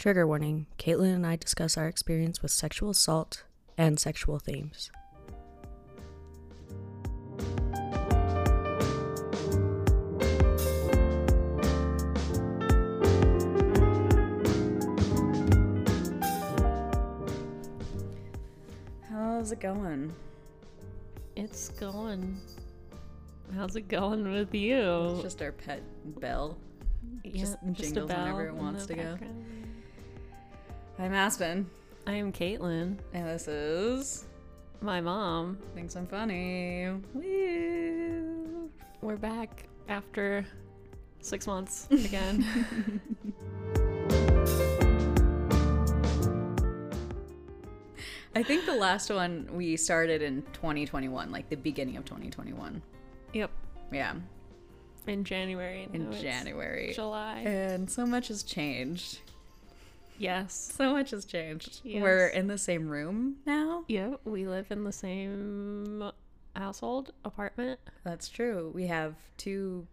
Trigger warning Kaitlyn and I discuss our experience with sexual assault and sexual themes. How's it going? It's going. How's it going with you? It's just our pet bell. Yeah, just a jingles whenever it wants the to go. I'm Aspen, I am Kaitlyn, and this is my mom. Thinks I'm Funny. Woo! We're back after six months again. I think the last one we started in 2021, like the beginning of 2021. yep, Yeah, in January. in January. July. And so much has changed. Yes. So much has changed. Yes. We're in the same room now. Yep, we live in the same household apartment. That's true. We have two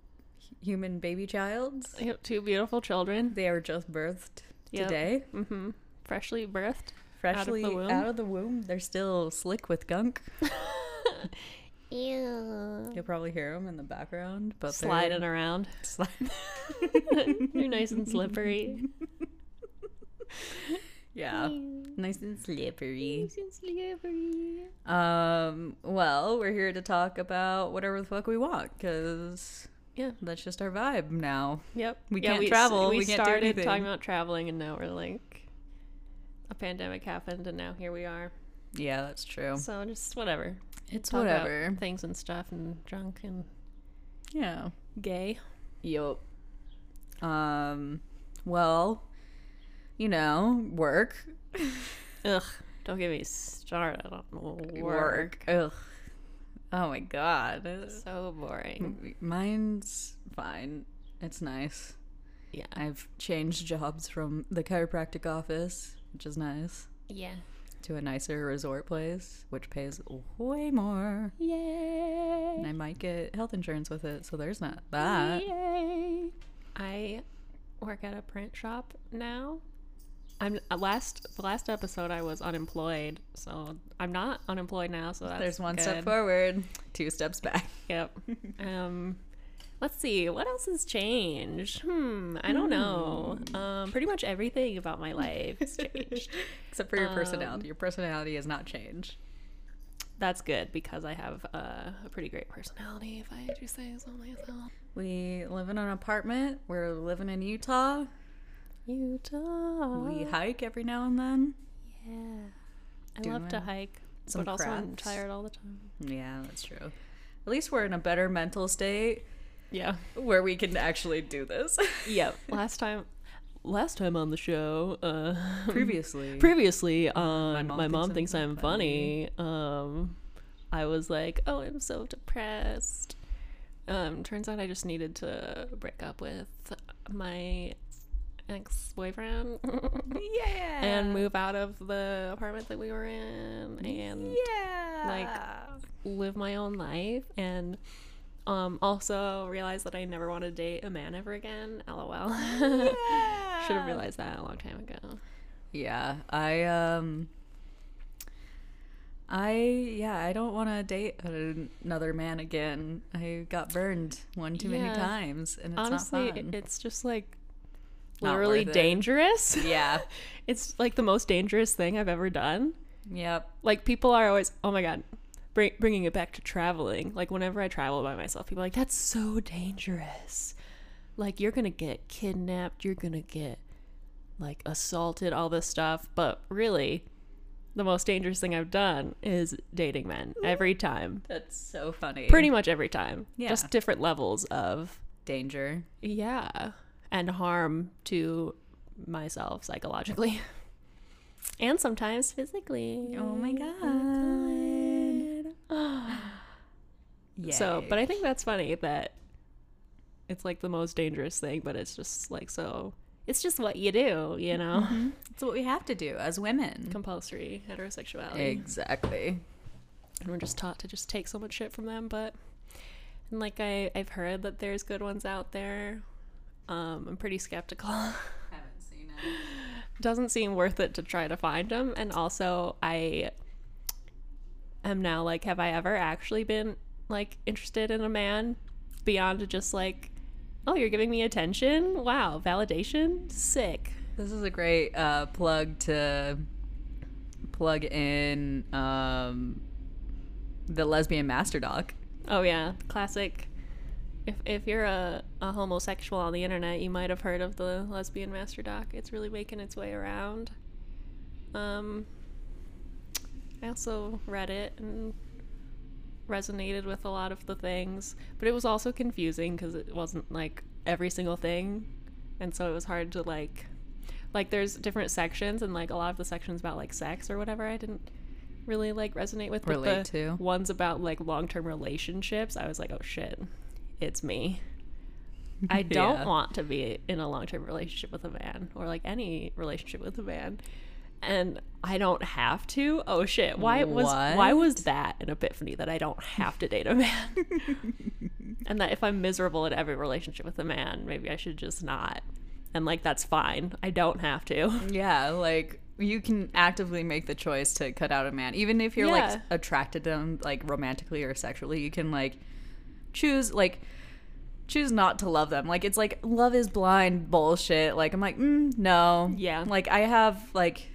human baby childs. Yep, two beautiful children. They are just birthed Yep. today. Mm-hmm. Freshly birthed. Freshly the womb. out of the womb. They're still slick with gunk. Ew. You'll probably hear them in the background, but they're- Sliding around. Slide. You're nice and slippery. Yeah, nice and slippery. Nice and slippery. Um, well, we're here to talk about whatever the fuck we want, because Yeah. that's just our vibe now. Yep. We Yeah, can't travel, We, we can't started talking about traveling, and now we're like, a pandemic happened, and now here we are. Yeah, that's true. So just whatever. It's Talk whatever. things and stuff, and drunk and Yeah. gay. Yup. Um, well, you know, work. Ugh. Don't get me started on work. Ugh. Oh my god. So boring. Mine's fine. It's nice. Yeah. I've changed jobs from the chiropractic office, which is nice, Yeah. to a nicer resort place, which pays way more. Yay. And I might get health insurance with it, so there's not that. Yay. I work at a print shop now. I'm uh, last the last episode I was unemployed, so I'm not unemployed now. So that's There's one step forward, two steps back. Yep. um, let's see what else has changed. Hmm. I don't know. Um, pretty much everything about my life has changed. Except for your Um, personality. Your personality has not changed. That's good because I have uh, a pretty great personality, if I do say so myself. We live in an apartment. We're living in Utah. Utah. We hike every now and then. Yeah. I love to hike, but also I'm tired all the time. Yeah, that's true. At least we're in a better mental state Yeah. where we can actually do this. Yep. last time last time on the show, uh Previously. previously on mom my thinks mom I'm thinks I'm funny. Um I was like, "Oh, I'm so depressed." Um turns out I just needed to break up with my ex-boyfriend yeah. and move out of the apartment that we were in and Yeah. like, live my own life and um also realize that I never want to date a man ever again. LOL. Should have realized that a long time ago. Yeah, I um I yeah, I don't want to date another man again. I got burned one too many times and it's Honestly, not it- fun. it's just like literally dangerous. yeah. It's like the most dangerous thing I've ever done. Yep. Like people are always, "Oh my god, bring, bringing it back to traveling." Like whenever I travel by myself, people are like, "That's so dangerous." Like you're going to get kidnapped, you're going to get like assaulted, all this stuff, but really the most dangerous thing I've done is dating men every time. That's so funny. Pretty much every time. Yeah. Just different levels of danger. yeah, and harm to myself psychologically. And sometimes physically. Oh my oh god. Yeah. So, but I think that's funny that it's like the most dangerous thing, but it's just like so. It's just what you do, you know. Mm-hmm. it's what we have to do as women. Compulsory heterosexuality, Exactly. and we're just taught to just take so much shit from them. But and like I, I've heard that there's good ones out there. Um, I'm pretty skeptical. Haven't seen it. doesn't seem worth it to try to find them. And also, I am now like, have I ever actually been like interested in a man beyond just like, oh, you're giving me attention? Wow, validation? Sick. This is a great uh, plug to plug in um, the lesbian master doc. Oh yeah, classic. If if you're a, a homosexual on the internet, you might have heard of the lesbian master doc. It's really making its way around. Um, I also read it and resonated with a lot of the things, but it was also confusing because it wasn't like every single thing, and so it was hard to like, like there's different sections and like a lot of the sections about like sex or whatever. I didn't really like resonate with but Relate the to. ones about like long-term relationships i was like oh shit it's me. I don't Yeah. want to be in a long-term relationship with a man or like any relationship with a man and i don't have to? Oh shit. Why was why was that an epiphany that i don't have to date a man and that if i'm miserable in every relationship with a man maybe i should just not. And like that's fine. I don't have to. Yeah, like you can actively make the choice to cut out a man, even if you're Yeah. like attracted to them, like romantically or sexually. You can like choose like choose not to love them. Like it's like love is blind bullshit. Like I'm like mm, no, Yeah. Like I have like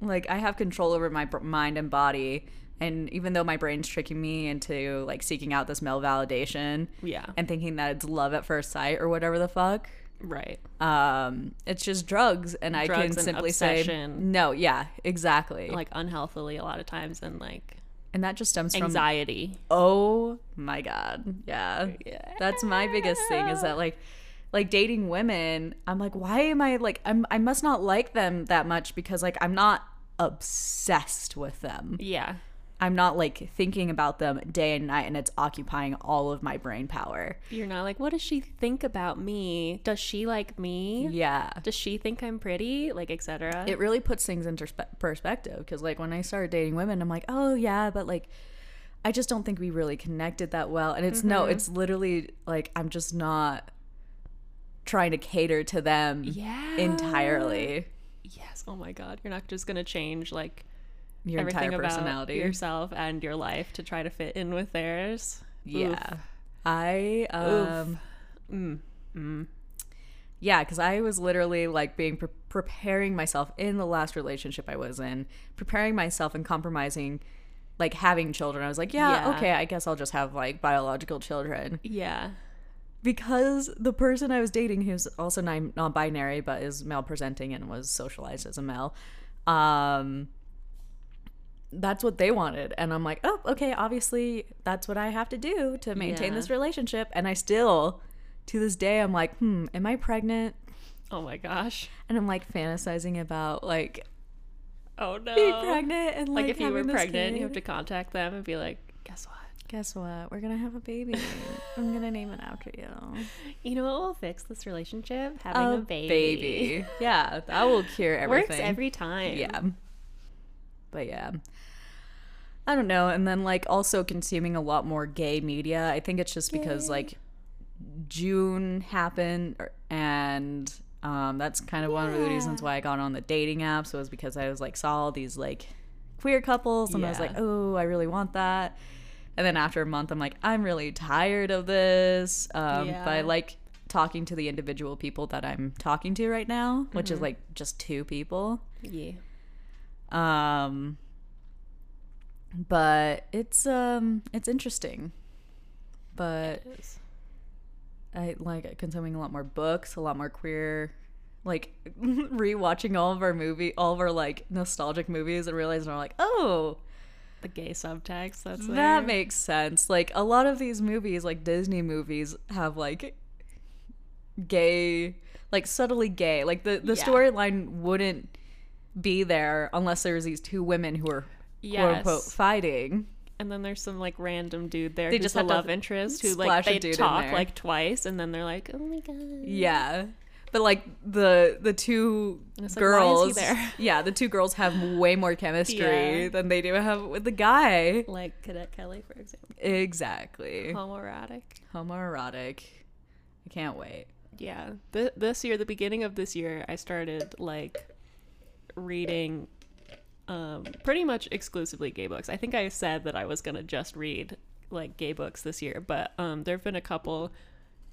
like I have control over my mind and body. And even though my brain's tricking me into like seeking out this male validation yeah and thinking that it's love at first sight or whatever the fuck, right um it's just drugs and i can simply obsession. say no yeah exactly like unhealthily a lot of times and like and that just stems from anxiety. oh my god yeah Yeah. that's my biggest thing is that like like dating women i'm like why am i like i'm i must not like them that much because like i'm not obsessed with them Yeah. I'm not like thinking about them day and night and it's occupying all of my brain power You're not like, what does she think about me? Does she like me? yeah Does she think I'm pretty? Like, etc. it really puts things into spe- perspective because like when i started dating women i'm like oh yeah but like i just don't think we really connected that well and it's no mm-hmm. it's literally like i'm just not trying to cater to them Yeah. entirely Yes. Oh my God. You're not just gonna change like your everything entire about personality yourself and your life to try to fit in with theirs. yeah i um Mm. Mm. yeah because i was literally like being pre- preparing myself in the last relationship i was in preparing myself and compromising like having children i was like yeah, Yeah. okay i guess i'll just have like biological children Yeah. because the person I was dating, who's also non- non-binary but is male presenting and was socialized as a male, um, that's what they wanted, and I'm like, oh, okay, obviously that's what I have to do to maintain Yeah. this relationship, and I still, to this day, I'm like, hmm, am I pregnant? Oh my gosh. And I'm like fantasizing about like Oh no. being pregnant and like, Like, if you were pregnant, you have to contact them and be like, guess what? Guess what? We're gonna have a baby. I'm gonna name it after you. You know what will fix this relationship? Having a, baby. baby. Yeah, that will cure everything. Works every time. Yeah. But yeah. I don't know. And then like also consuming a lot more gay media. I think it's just because like June happened and um, that's kind of one of the reasons why I got on the dating apps was because I was like saw all these like queer couples and I was like, oh, I really want that. And then after a month, I'm like, I'm really tired of this. Um, But I like talking to the individual people that I'm talking to right now, which is like just two people. Yeah. Um, but it's um it's interesting. But It. I like consuming a lot more books, a lot more queer like rewatching all of our movie all of our like nostalgic movies and realizing I'm like, oh, The gay subtext. That's there. that makes sense. Like a lot of these movies, like Disney movies, have like gay like subtly gay. Like the, the Yeah. storyline wouldn't be there unless there was these two women who are quote unquote Yes. fighting. And then there's some like random dude there They just a have love interest who like they talk like twice and then they're like, oh my god. Yeah. But like the the two And it's like, why is he girls, there? yeah, the two girls have way more chemistry Yeah. than they do have with the guy. Like Cadet Kelly, for example. Exactly. Homoerotic. Homoerotic. I can't wait. Yeah. Th- this year, the beginning of this year, I started like reading um, pretty much exclusively gay books. I think I said that I was gonna just read like gay books this year, but um, there have been a couple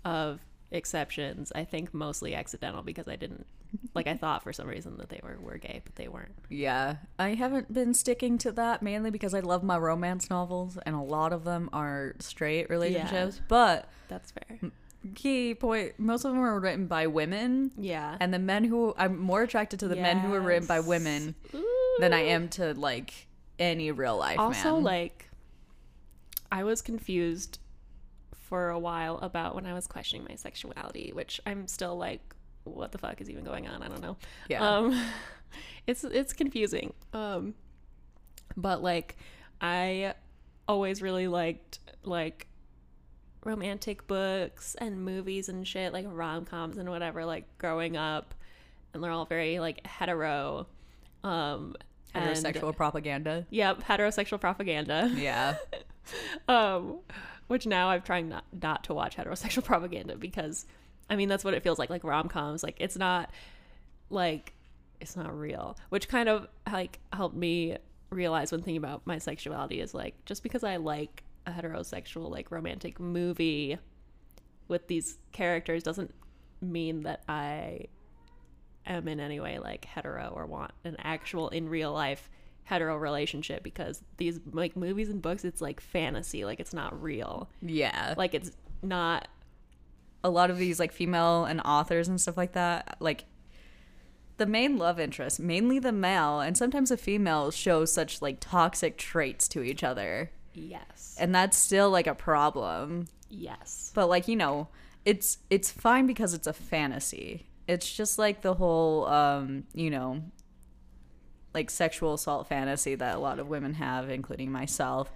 of exceptions. I think mostly accidental because I didn't like I thought for some reason that they were were gay, but they weren't. Yeah, I haven't been sticking to that mainly because I love my romance novels, and a lot of them are straight relationships. But That's fair. Key point, most of them are written by women, Yeah. and the men who I'm more attracted to the men who are written by Yes. women than I am to like any real life also man. like i was confused for a while about when i was questioning my sexuality which i'm still like what the fuck is even going on i don't know Yeah. um it's it's confusing um but like i always really liked like romantic books and movies and shit like rom-coms and whatever like growing up and they're all very like hetero um and- heterosexual propaganda. Yep, heterosexual propaganda. Yeah. Um, which now I'm trying not not to watch heterosexual propaganda because, I mean, that's what it feels like. Like rom coms, like it's not like it's not real. Which kind of like helped me realize when thinking about my sexuality is like just because I like a heterosexual like romantic movie with these characters doesn't mean that I am in any way like hetero or want an actual in real life hetero relationship because these like movies and books it's like fantasy. Like it's not real. Yeah. like it's not a lot of these like female and authors and stuff like that like the main love interest mainly the male and sometimes the female show such like toxic traits to each other yes and that's still like a problem yes but like you know it's it's fine because it's a fantasy it's just like the whole um you know like sexual assault fantasy that a lot of women have including myself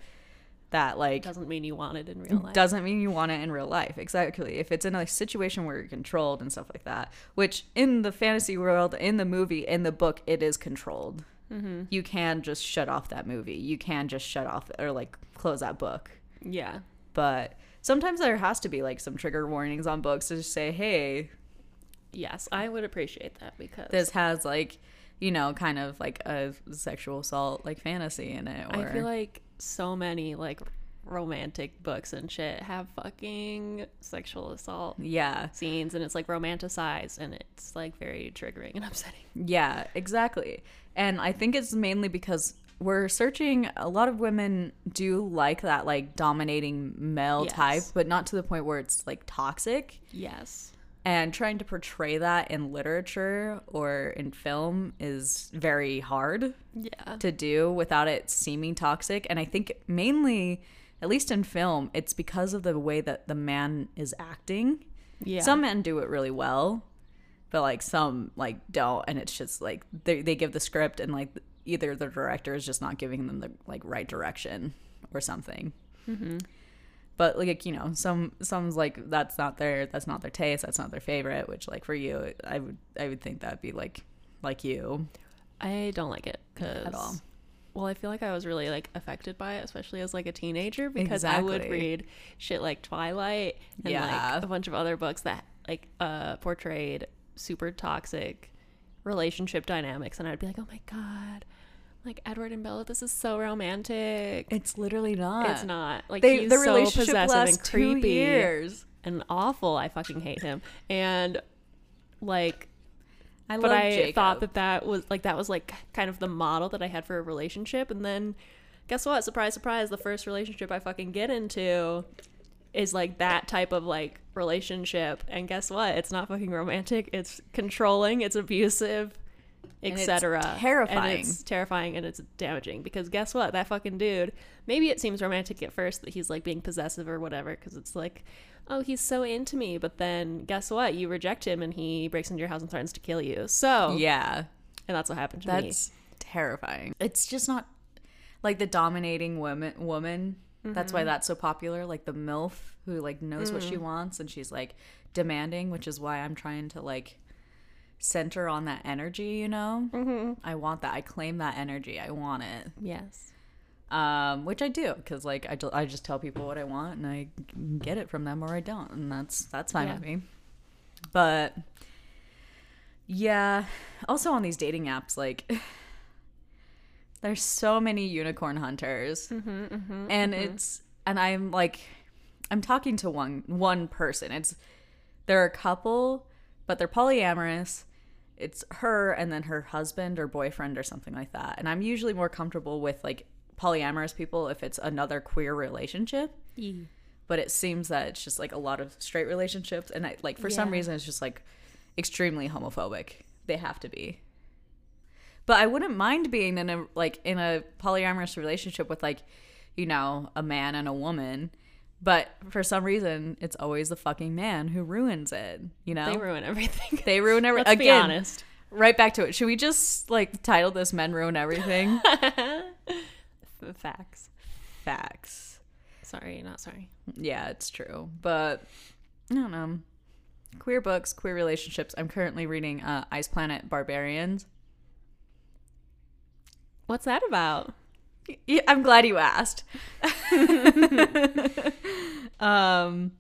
that like doesn't mean you want it in real life doesn't mean you want it in real life. Exactly. If it's in a situation where you're controlled and stuff like that, which in the fantasy world, in the movie, in the book, it is controlled. Mm-hmm. You can just shut off that movie. You can just shut off or like close that book. yeah But sometimes there has to be like some trigger warnings on books to just say, hey, yes i would appreciate that because this has like, you know, kind of like a sexual assault like fantasy in it. Or i feel like so many like romantic books and shit have fucking sexual assault yeah. scenes and it's like romanticized and it's like very triggering and upsetting Yeah, exactly. And I think it's mainly because we're searching a lot of women do like that like dominating male Yes. type, but not to the point where it's like toxic. yes And trying to portray that in literature or in film is very hard yeah to do without it seeming toxic. And I think mainly, at least in film, it's because of the way that the man is acting. yeah Some men do it really well, but like some like don't, and it's just like they they give the script and like either the director is just not giving them the like right direction or something. Mm-hmm. But like you know, some some's like that's not their that's not their taste, that's not their favorite. Which like for you, I would I would think that'd be like like you I don't like it cause, at all. Well, I feel like I was really like affected by it, especially as like a teenager, because I would read shit like Twilight and Yeah. like a bunch of other books that like uh portrayed super toxic relationship dynamics, and I'd be like, oh my god, like Edward and Bella, this is so romantic. It's literally not. It's not like They he's the so relationship possessive and creepy years. and awful. I fucking hate him. And like I but I Jacob. thought that that was like that was like kind of the model that I had for a relationship, and then guess what? Surprise, surprise! The first relationship I fucking get into is like that type of like relationship, and guess what? It's not fucking romantic. It's controlling. It's abusive, etc. terrifying. And it's terrifying and it's damaging because guess what? That fucking dude. Maybe it seems romantic at first that he's like being possessive or whatever because it's like. Oh, he's so into me, but then guess what? You reject him and he breaks into your house and threatens to kill you. So, yeah. and that's what happened to me. That's terrifying. It's just not like the dominating woman woman. That's why that's so popular. Like the MILF who like knows what she wants and she's like demanding, which is why I'm trying to like center on that energy, you know? Mm-hmm. I want that. I claim that energy. I want it. Yes. Um, which I do because like I, I just tell people what I want and I get it from them or I don't, and that's that's fine Yeah. with me. But Yeah. Also on these dating apps, like there's so many unicorn hunters, mm-hmm, mm-hmm, and mm-hmm. it's and I'm like, I'm talking to one one person. It's they're a couple, but they're polyamorous. It's her and then her husband or boyfriend or something like that. And I'm usually more comfortable with like polyamorous people if it's another queer relationship. But it seems that it's just like a lot of straight relationships, and I, like for some reason it's just like extremely homophobic. They have to be. But I wouldn't mind being in a like in a polyamorous relationship with like, you know, a man and a woman. But for some reason, it's always the fucking man who ruins it. You know, They ruin everything. They ruin everything. Let's be honest. right back to it. Should we just like title this "Men Ruin Everything"? Facts. Facts. Sorry, not sorry. Yeah, it's true. But I don't know. Queer books, queer relationships. I'm currently reading uh, Ice Planet Barbarians. What's that about? Yeah, I'm glad you asked. um,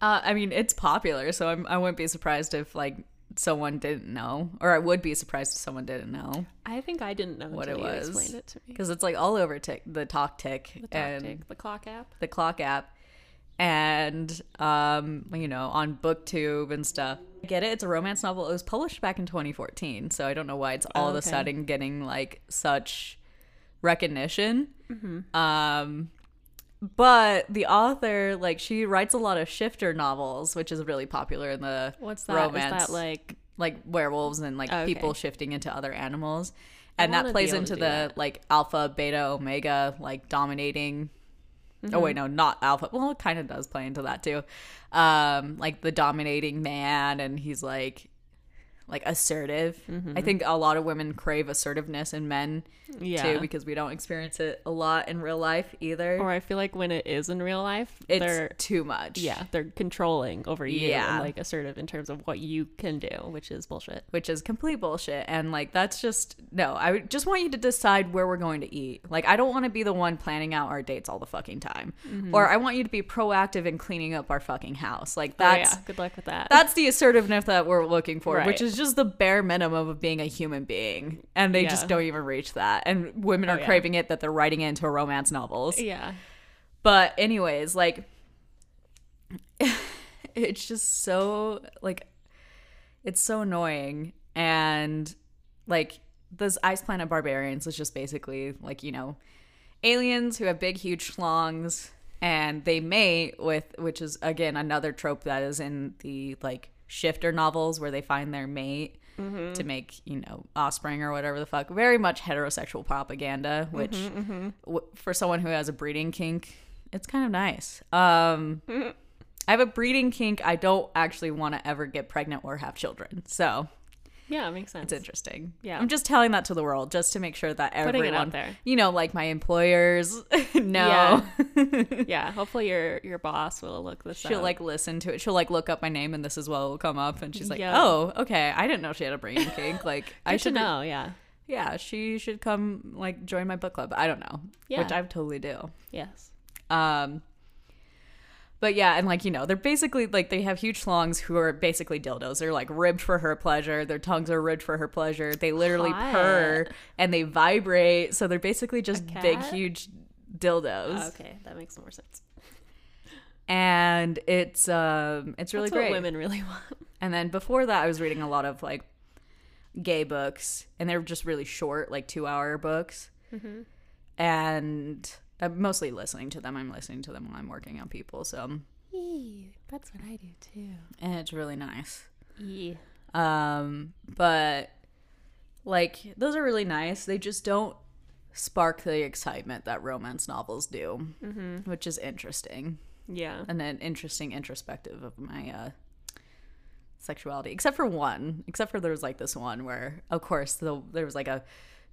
uh, I mean, it's popular, so I'm, I wouldn't be surprised if like someone didn't know, or I would be surprised if someone didn't know I think I didn't know what it was. explained it to me. because it's like all over tick, the Talk Tick The and tactic, the clock app. the Clock app, and um, you know, on BookTube and stuff. I get it. It's a romance novel. It was published back in 2014, so I don't know why it's all of a sudden getting like such recognition. Um, but the author, like, she writes a lot of shifter novels, which is really popular in the What's that? romance, that like like werewolves and like Oh, okay. people shifting into other animals, and that plays into the that. like alpha, beta, omega, like dominating. Oh Mm-hmm. wait, no, not alpha. Well, it kind of does play into that too. Um, like the dominating man, and he's like, like assertive. Mm-hmm. I think a lot of women crave assertiveness in men yeah? too because we don't experience it a lot in real life either. or I feel like when it is in real life, it's they're too much. yeah they're controlling over you Yeah. and like assertive in terms of what you can do, which is bullshit. which is complete bullshit. And like, that's just no. I just want you to decide where we're going to eat. Like, I don't want to be the one planning out our dates all the fucking time, mm-hmm. or I want you to be proactive in cleaning up our fucking house. Like, that's oh, yeah, good luck with that. that's the assertiveness that we're looking for, which is just the bare minimum of being a human being. And they just don't even reach that. And women oh, are yeah. craving it that they're writing it into romance novels. yeah. But anyways, like it's just so like it's so annoying and like this ice planet barbarians is just basically like you know aliens who have big huge schlongs and they mate with which is again another trope that is in the like shifter novels where they find their mate Mm-hmm. to make you know offspring or whatever the fuck. Very much heterosexual propaganda mm-hmm, which mm-hmm. w- for someone who has a breeding kink it's kind of nice. Um i have a breeding kink. I don't actually want to ever get pregnant or have children. So Yeah, it makes sense. it's interesting Yeah. i'm just telling that to the world just to make sure that Putting everyone it out there. you know like my employers know yeah, hopefully your your boss will look this she'll up. like listen to it she'll like look up my name and this is what will come up and she's like Yeah. oh okay i didn't know she had a brain kink like i should re- know. Yeah. yeah she should come like join my book club i don't know Yeah. which i totally do Yes. Um, but yeah, and like you know, they're basically like they have huge schlongs who are basically dildos. They're like ribbed for her pleasure. Their tongues are ribbed for her pleasure. They literally Hot. purr and they vibrate. So they're basically just big, huge dildos. Okay, that makes more sense. And it's um, it's really That's what great. women really want. And then before that, I was reading a lot of like gay books, and they're just really short, like two hour books. Mm-hmm. And I'm mostly listening to them. I'm listening to them while I'm working on people. So That's what I do too. and it's really nice. Yeah. Um, but like those are really nice. They just don't spark the excitement that romance novels do, which is interesting Yeah. and an interesting introspective of my uh, sexuality. Except for one, except for there was like this one where, of course, the, there was like a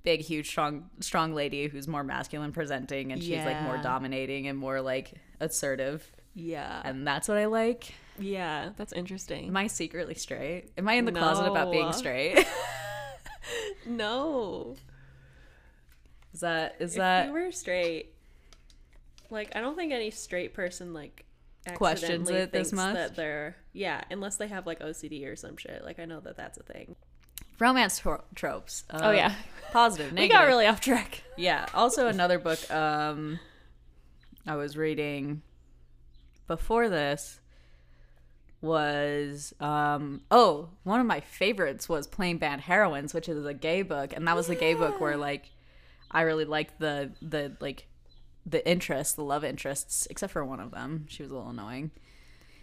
big, huge, strong, strong lady who's more masculine presenting, and she's like more dominating and more like assertive, Yeah. and that's what I like. yeah. That's interesting. Am I secretly straight? Am I in the closet about being straight? no. Is that is if that you were straight, like I don't think any straight person like Questions it this much? that they're Yeah, unless they have like OCD or some shit. Like I know that that's a thing. Romance tro- tropes. Uh, Oh, yeah. Positive. We Negative. got really off track. Yeah. Also, another book um, I was reading before this was um oh one of my favorites was plain bad heroines which is a gay book and that was the gay book where like i really liked the the like the interests the love interests except for one of them she was a little annoying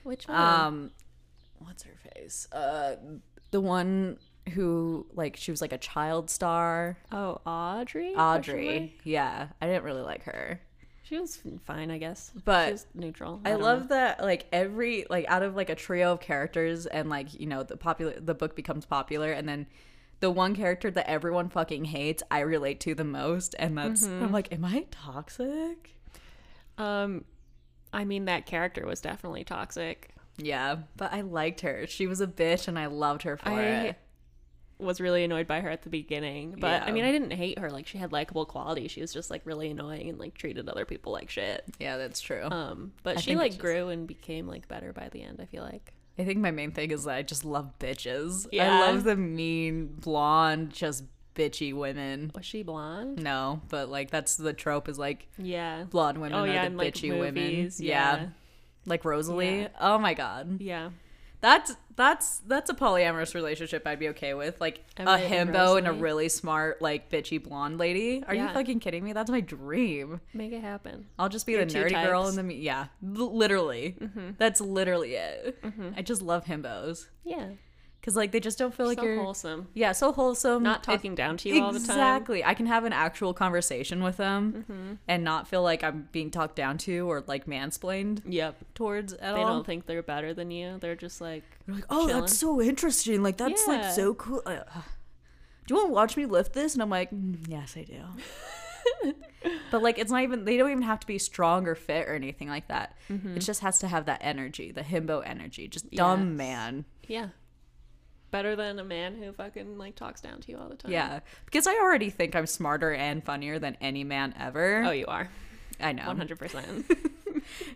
Which one? um what's her face uh the one who like she was like a child star oh, Audrey. Audrey yeah i didn't really like her She was fine, I guess. But she was neutral. I, don't love know. that like every like out of like a trio of characters and like you know the popular the book becomes popular and then the one character that everyone fucking hates I relate to the most and that's Mm-hmm. I'm like am I toxic? Um, I mean that character was definitely toxic. Yeah, but I liked her. She was a bitch and I loved her for I it. Was really annoyed by her at the beginning, but I mean I didn't hate her. Like she had likable qualities. She was just like really annoying and like treated other people like shit. Yeah, that's true. Um, but I she like grew and became like better by the end. I feel like. I think my main thing is that I just love bitches. Yeah. I love the mean blonde just bitchy women. Was she blonde? No, but like that's the trope is like Yeah. blonde women Oh are yeah, the and bitchy movies. women. Yeah. Yeah. Like Rosalie. Yeah. Oh my god. Yeah. That's that's that's a polyamorous relationship I'd be okay with. Like a Emmett and himbo and a really smart, like bitchy blonde lady. Are you fucking kidding me? That's my dream. Make it happen. I'll just be Your the nerdy girl types. in the me- yeah, literally. Mm-hmm. That's literally it. I just love himbos Yeah. Because like they just don't feel like so you're wholesome. yeah so wholesome. Not It- talking down to you all the time. Exactly. I can have an actual conversation with them Mm-hmm. and not feel like I'm being talked down to or like mansplained Yep. towards at They all. don't think they're better than you. They're just like, They're like, oh, chilling. that's so interesting. Like, that's like so cool. Uh, do you want to watch me lift this? And I'm like, "Mm, yes, I do. but like, it's not even. They don't even have to be strong or fit or anything like that. It just has to have that energy, the himbo energy. Just dumb Yes. man. yeah. Better than a man who fucking like talks down to you all the time. Yeah, because I already think I'm smarter and funnier than any man ever. Oh, you are. I know. 100%.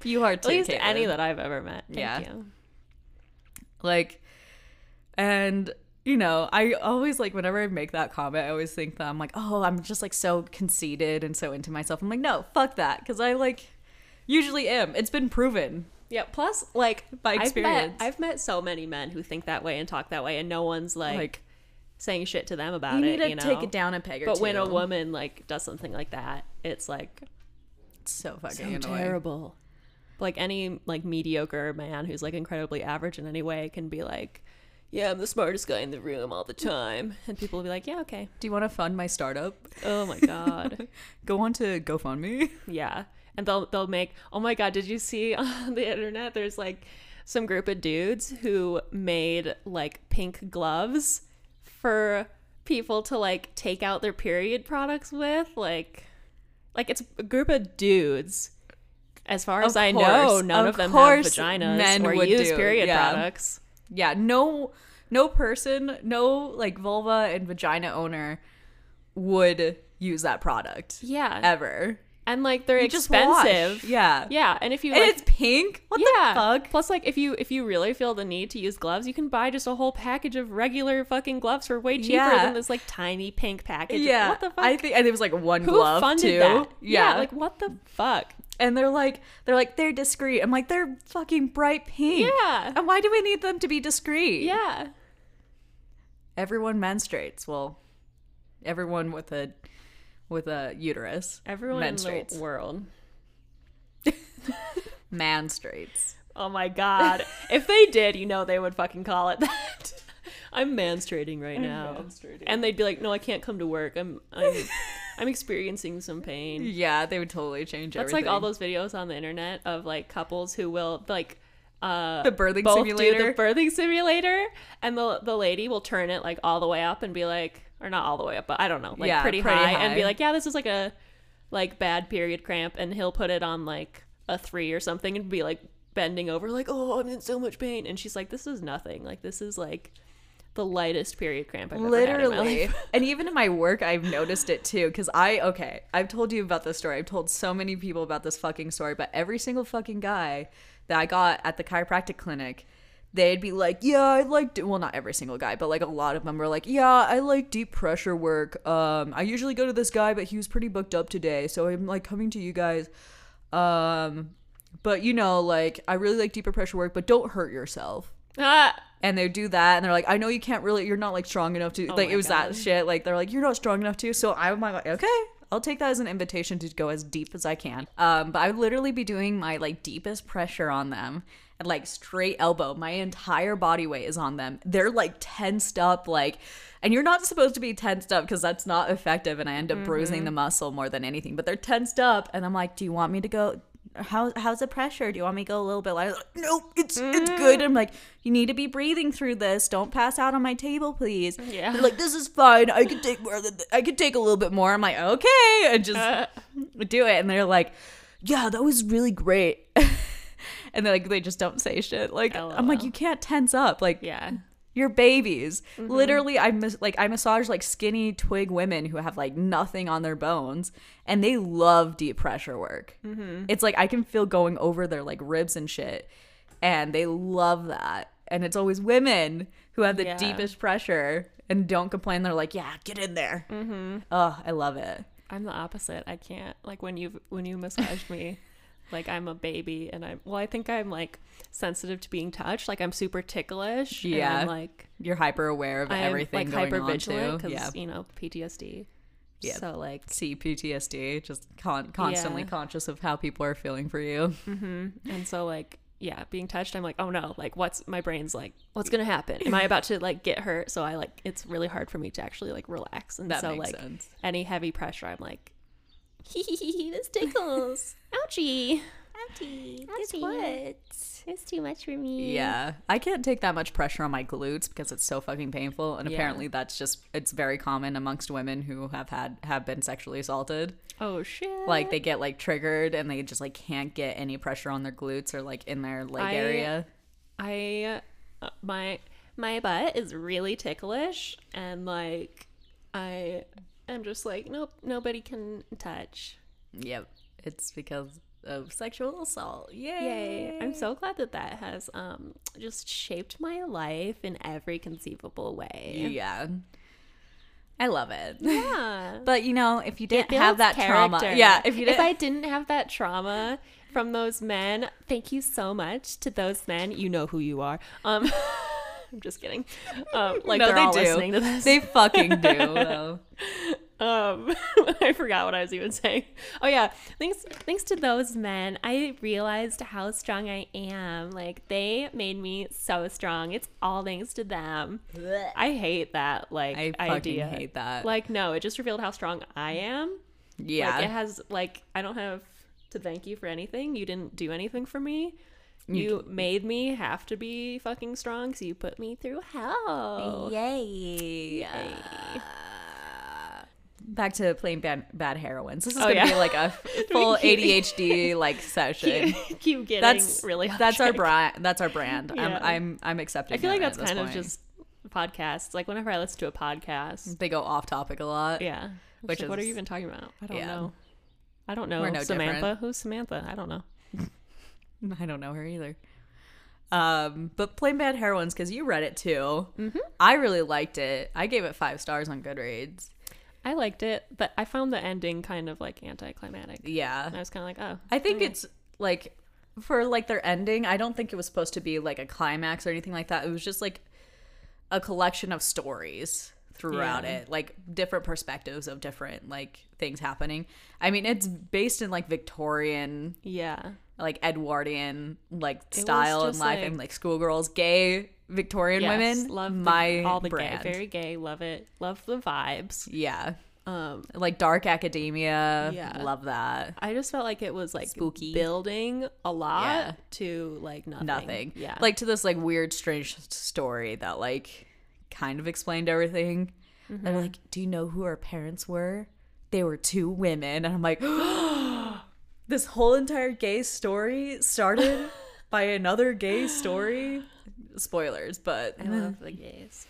You are too. At least any that I've ever met. Thank Yeah. you. like and you know i always like whenever i make that comment i always think that i'm like oh i'm just like so conceited and so into myself i'm like no fuck that because i like usually am it's been proven Yeah. Plus, like, By I've met, experience. I've met so many men who think that way and talk that way, and no one's like, like saying shit to them about you need it. to you know? take it down a peg or But two. when a woman like does something like that, it's like it's so fucking so annoying. terrible. Like any like mediocre man who's like incredibly average in any way can be like, "Yeah, I'm the smartest guy in the room all the time," and people will be like, "Yeah, okay." do you want to fund my startup Oh my god, go on to gofundme yeah. And they'll they'll make. Oh my god, did you see on the internet? There's like some group of dudes who made like pink gloves for people to like take out their period products with, like. Like it's a group of dudes. As far as Of I know, none of of, them have vaginas men or would use do, period yeah. products. yeah no no person no like vulva and vagina owner would use that product Yeah, ever and like they're You expensive. yeah yeah, and if you and like, it's pink what yeah. the fuck Plus, like if you if you really feel the need to use gloves, you can buy just a whole package of regular fucking gloves for way cheaper Yeah. than this like tiny pink package. Yeah, what the fuck? I think, and it was like one Who glove funded too. that? Yeah. like what the fuck? and they're like, they're like, they're discreet. I'm like, they're fucking bright pink. Yeah. and why do we need them to be discreet? Yeah, everyone menstruates. Well, everyone with a with a uterus everyone in the world. Manstrates. Oh my god! if they did, you know they would fucking call it that. I'm menstruating right now, and they'd be like, "No, I can't come to work. I'm I'm I'm experiencing some pain." Yeah, they would totally change That's everything. like all those videos on the internet of like couples who will like uh The birthing simulator? the birthing simulator and the the lady will turn it like all the way up and be like or not all the way up but I don't know like Yeah, pretty, pretty high, and be like yeah this is like a like bad period cramp and he'll put it on like a 3 or something and be like bending over like oh I'm in so much pain and she's like this is nothing. Like this is like the lightest period cramp I've ever had in my literally. and even in my work i've noticed it too because i okay i've told you about this story. I've told so many people about this fucking story but every single fucking guy that i got at the chiropractic clinic they'd be like, "Yeah, I like d-" well, not every single guy, but like a lot of them were like, "Yeah, I like deep pressure work. Um, I usually go to this guy, but he was pretty booked up today, so I'm like coming to you guys. Um, but you know, like I really like deeper pressure work, but don't hurt yourself." Ah, And they do that, and they're like, "I know you can't really, you're not like strong enough to." like it was that shit. Like they're like, "You're not strong enough to." So I'm like, "Okay." I'll take that as an invitation to go as deep as I can. Um, but I would literally be doing my like deepest pressure on them and like straight elbow. My entire body weight is on them. They're like tensed up, like, and you're not supposed to be tensed up because that's not effective. And I end up bruising the mm-hmm. muscle more than anything. But they're tensed up, and I'm like, "Do you want me to go? How how's the pressure? Do you want me to go a little bit lighter?" Like, nope, it's it's good. Mm. I'm like, you need to be breathing through this. Don't pass out on my table, please. Yeah. They're like, this is fine. I could take more I could take a little bit more. I'm like, okay, and just uh. do it. And they're like, yeah, that was really great. and they like they just don't say shit. Like I'm like, you can't tense up. Like yeah. you're babies. Literally, I mas- like I massage like skinny twig women who have like nothing on their bones, and they love deep pressure work. It's like I can feel going over their like ribs and shit, and they love that. And it's always women who have the Yeah. deepest pressure and don't complain. They're like, "Yeah, get in there." Mm-hmm. Oh, I love it. I'm the opposite. I can't like when you when you massaged me, like I'm a baby and I'm well. I think I'm like sensitive to being touched. Like I'm super ticklish. and Yeah. I'm like You're hyper aware of I'm everything like going hyper on vigilant too. because Yeah. you know PTSD. Yeah. So like See PTSD, just con- constantly Yeah. conscious of how people are feeling for you. Mm-hmm. and so like yeah, being touched, I'm like, oh no, like what's my brain's like, what's gonna happen? Am I about to like get hurt? So I like it's really hard for me to actually like relax. And That so like sense. any heavy pressure, I'm like, this tickles. Ouchie. Ouchie, That's this what? It's too much for me. Yeah, I can't take that much pressure on my glutes because it's so fucking painful, and Yeah. apparently that's just it's very common amongst women who have had have been sexually assaulted. Oh shit. Like they get like triggered and they just like can't get any pressure on their glutes or like in their leg I- area. I uh, my my butt is really ticklish and like I am just like nope nobody can touch. Yep, it's because of sexual assault. Yay! Yay. I'm so glad that that has um just shaped my life in every conceivable way. Yeah, I love it. Yeah. But you know, if you didn't have that trauma, yeah, if you didn't, if I didn't have that trauma from those men, thank you so much to those men. You know who you are. Um I'm just kidding. Um like no, they're they all do. listening to this. They fucking do. though. Um, I forgot what I was even saying. Oh yeah, thanks thanks to those men, I realized how strong I am. Like they made me so strong. It's all thanks to them. I hate that like I fucking idea. hate that. Like no, it just revealed how strong I am. Yeah, Like it has like I don't have to thank you for anything. You didn't do anything for me. You made me have to be fucking strong, so you put me through hell. Yay. Uh, back to plain bad, bad heroines. This is Oh, gonna yeah. be like a full ADHD like session. Keep, keep getting That's really that's our brand. That's our brand. Yeah. I'm I'm I'm accepting. I feel like that's kind of just podcasts. Like whenever I listen to a podcast, they go off topic a lot. yeah. Which Which what are you even talking about? I don't yeah. know. I don't know We're no Samantha. different. Who's Samantha? I don't know. I don't know her either. Um, but plain bad heroines because you read it too. Mm-hmm. I really liked it. I gave it five stars on Goodreads. I liked it, but I found the ending kind of like anticlimactic. Yeah, And I was kind of like, oh, I think it's like for like their ending. I don't think it was supposed to be like a climax or anything like that. It was just like a collection of stories throughout Yeah. it, like different perspectives of different like things happening. I mean, it's based in like Victorian, yeah. Like Edwardian like style and life like- and like schoolgirls, gay Victorian Yes, women. love the- my all the brand. gay, very gay. Love it. Love the vibes. yeah, Um, like dark academia. Yeah. love that. I just felt like it was like Spooky. building a lot Yeah. to like nothing. nothing. Yeah. Like to this like weird, strange story that like kind of explained everything. Mm-hmm. They're like, "Do you know who our parents were? They were two women." And I'm like, this whole entire gay story started by another gay story. Spoilers, but I love the gays.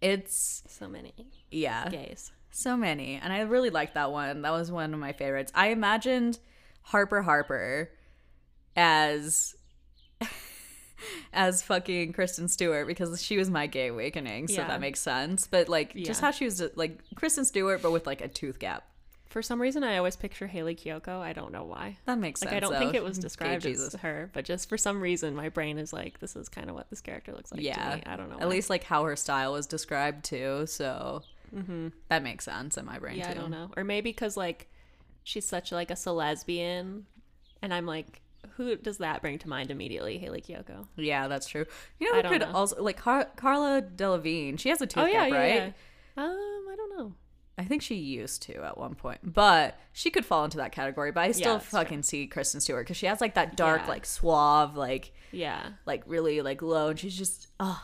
it's So many yeah, gays. so many, and I really liked that one. That was one of my favorites. I imagined Harper Harper as as fucking Kristen Stewart because she was my gay awakening, so Yeah. that makes sense. But like just how she was like Kristen Stewart, but with like a tooth gap. For some reason, I always picture Hayley Kiyoko. I don't know why. That makes sense. Like sense. I don't think it was described as her, but just for some reason, my brain is like, this is kind of what this character looks like. yeah, to me. I don't know. At why. least like how her style was described too. So that makes sense in my brain Mm-hmm. yeah, too. I don't know. Or maybe because like she's such like a lesbian, and I'm like, who does that bring to mind immediately? Hayley Kiyoko. Yeah, that's true. You know, I could know. also like Car- Carla Delevingne. She has a toothpick, oh yeah, yeah, right? yeah. Um, I don't know. I think she used to at one point, but she could fall into that category. But I still true. fucking see Kristen Stewart because she has like that dark, Yeah. like suave, like Yeah. like really like low, and she's just oh,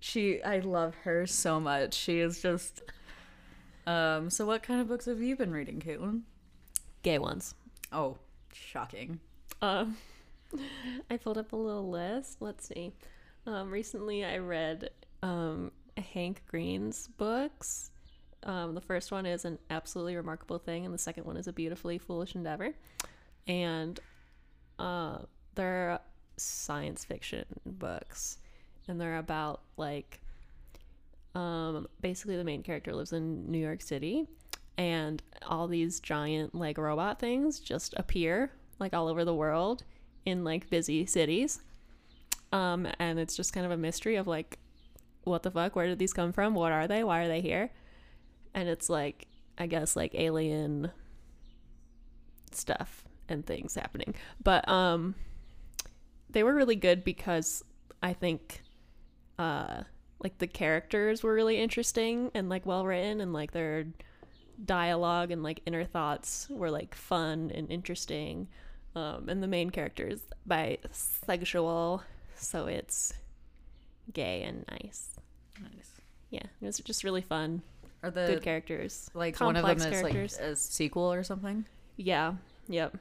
she. I love her so much. She is just. Um. So, what kind of books have you been reading, Kaitlyn? Gay ones. Oh, shocking. Um, I pulled up a little list. Let's see. Um, recently, I read um, Hank Green's books. Um, the first one is an absolutely remarkable thing, and the second one is a beautifully foolish endeavor. And uh, they're science fiction books, and they're about like um, basically the main character lives in New York City, and all these giant like robot things just appear like all over the world in like busy cities. Um, and it's just kind of a mystery of like, what the fuck? Where did these come from? What are they? Why are they here? And it's like, I guess like alien stuff and things happening. But um, they were really good because I think uh like the characters were really interesting and like well written and like their dialogue and like inner thoughts were like fun and interesting um and the main character is bisexual so it's gay and nice Nice. yeah it was just really fun Are the good characters like one of them complex is like a sequel or something? yeah yep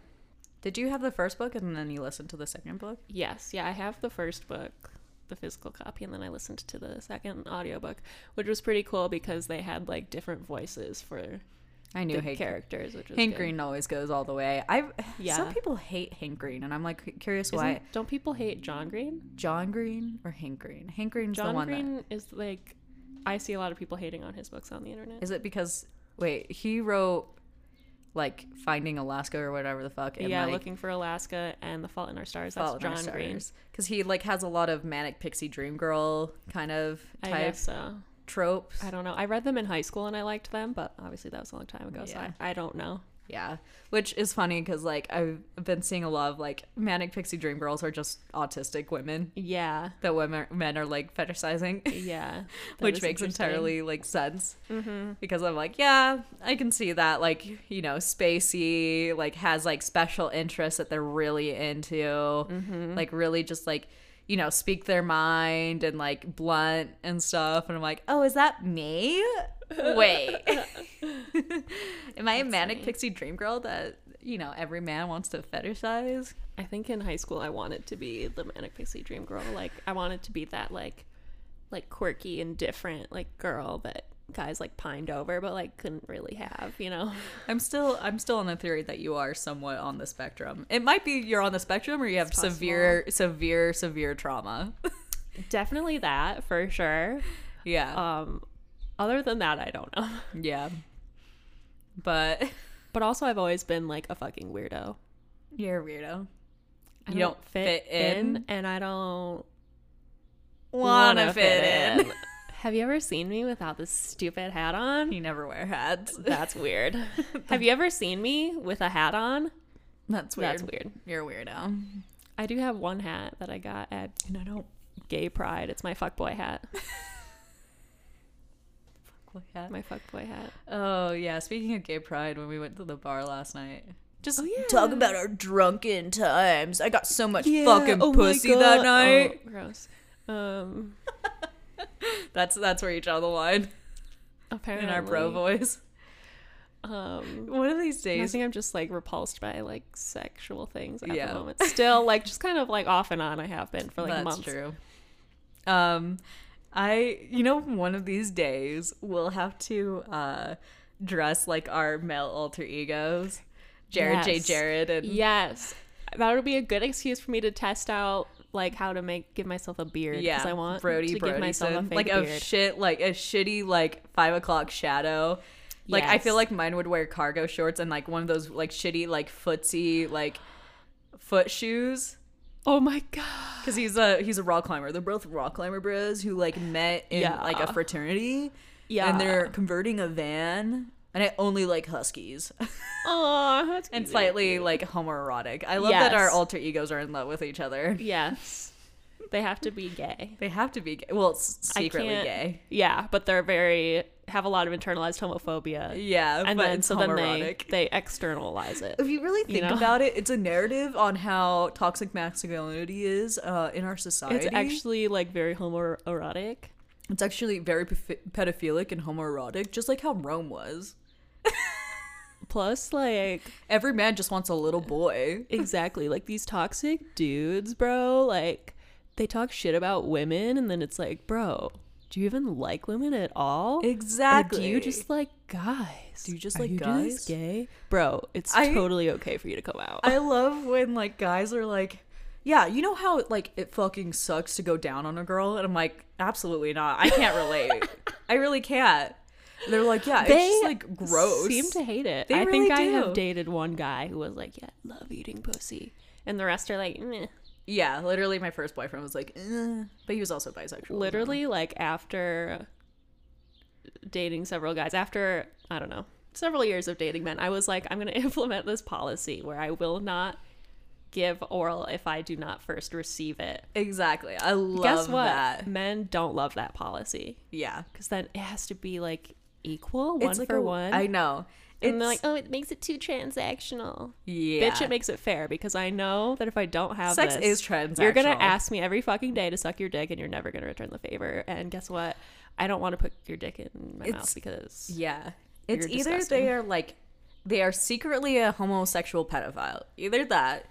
Did you have the first book and then you listened to the second book? Yes, yeah, I have the first book, the physical copy, and then I listened to the second audiobook, which was pretty cool because they had like different voices for I knew the Hank characters, which Hank good. Green always goes all the way. I Yeah. some people hate Hank Green, and I'm like curious Isn't- why. Don't people hate John Green? John Green or Hank Green? Hank Green's the John one Green is like, I see a lot of people hating on his books on the internet. Is it because wait he wrote like Finding Alaska or whatever the fuck. And yeah, like, looking for Alaska and The Fault in Our Stars. That's Fault John Green. because he like has a lot of manic pixie dream girl kind of I type guess so. tropes. I don't know. I read them in high school and I liked them, but obviously that was a long time ago, so Yeah. I, I don't know. Yeah, which is funny because like I've been seeing a lot of like manic pixie dream girls are just autistic women Yeah, that women men are like fetishizing. yeah. which makes entirely like sense Mm-hmm. because I'm like, yeah, I can see that. Like, you know, spacey, like has like special interests that they're really into, Mm-hmm. like really just like, you know, speak their mind and like blunt and stuff. And I'm like, oh, is that me? Wait, am I a manic funny. pixie dream girl that you know every man wants to fetishize? I think in high school I wanted to be the manic pixie dream girl. Like I wanted to be that like like quirky and different like girl that guys like pined over but like couldn't really have, you know. I'm still I'm still on the theory that you are somewhat on the spectrum. It might be you're on the spectrum or you have severe severe severe trauma. Definitely that for sure. yeah. Um other than that I don't know. yeah. But But also I've always been like a fucking weirdo. you're a weirdo. I You don't fit in? and I don't Wanna wanna fit in. Have you ever seen me without this stupid hat on? You never wear hats. That's weird. Have you ever seen me with a hat on? That's weird. That's weird. You're a weirdo. I do have one hat that I got at I don't Gay Pride. It's my fuckboy hat. Wear hats. My fuckboy hat. Oh yeah, speaking of gay pride, when we went to the bar last night. Just Oh, yeah. talk about our drunken times. I got so much Yeah, fucking oh pussy that night. Oh, gross. Um, That's that's where you draw the line apparently in our bro voice. Um, One of these I days, think I'm just like repulsed by like sexual things at Yeah. the moment. Still, like just kind of like off and on. I have been for like that's months. true. Um, I you know one of these days we'll have to uh dress like our male alter egos, Jared J. Jared and Yes, that would be a good excuse for me to test out like how to make give myself a beard because Yeah, I want Brody to give myself a fake like a shit, like a shitty like five o'clock shadow. Like I feel like mine would wear cargo shorts and like one of those like shitty like footsie like foot shoes. Oh my god. Cause he's a he's a rock climber. They're both rock climber bros who like met in Yeah. like a fraternity. Yeah. And they're converting a van. And I only like huskies. Oh, that's and slightly like homoerotic. I love that our alter egos are in love with each other. Yes. They have to be gay. They have to be gay. Well, secretly gay. Yeah, but they're very have a lot of internalized homophobia. Yeah, and but then so then they homoerotic. they externalize it. if you really think know? about it, it's a narrative on how toxic masculinity is uh, in our society. It's actually like very homoerotic. it's actually very pef- pedophilic and homoerotic, just like how Rome was. Plus, like Every man just wants a little boy. exactly like these toxic dudes, bro. Like they talk shit about women, and then it's like, bro, do you even like women at all? Exactly. Or do you just like guys? Do you just Are like you guys? just gay, bro? It's I- totally okay for you to come out. I love when like guys are like, yeah, you know how like it fucking sucks to go down on a girl, and I'm like, absolutely not. I can't relate. I really can't. And they're like, yeah, it's just like gross. Seem to hate it. They I really think I have dated one guy who was like, "Yeah, love eating pussy," and the rest are like, Meh. Yeah, literally, my first boyfriend was like, eh, but he was also bisexual. literally like after dating several guys after i don't know several years of dating men i was like i'm going to implement this policy where i will not give oral if i do not first receive it Exactly. I love guess what that. men don't love that policy Yeah. because then it has to be like equal one It's like for a- one I know. It's and they're like Oh, it makes it too transactional. yeah. bitch it makes it fair because i know that if i don't have Sex this, is transactional. you're gonna ask me every fucking day to suck your dick and you're never gonna return the favor and guess what i don't want to put your dick in my It's- mouth because Yeah. It's either disgusting. they are like they are secretly a homosexual pedophile. Either that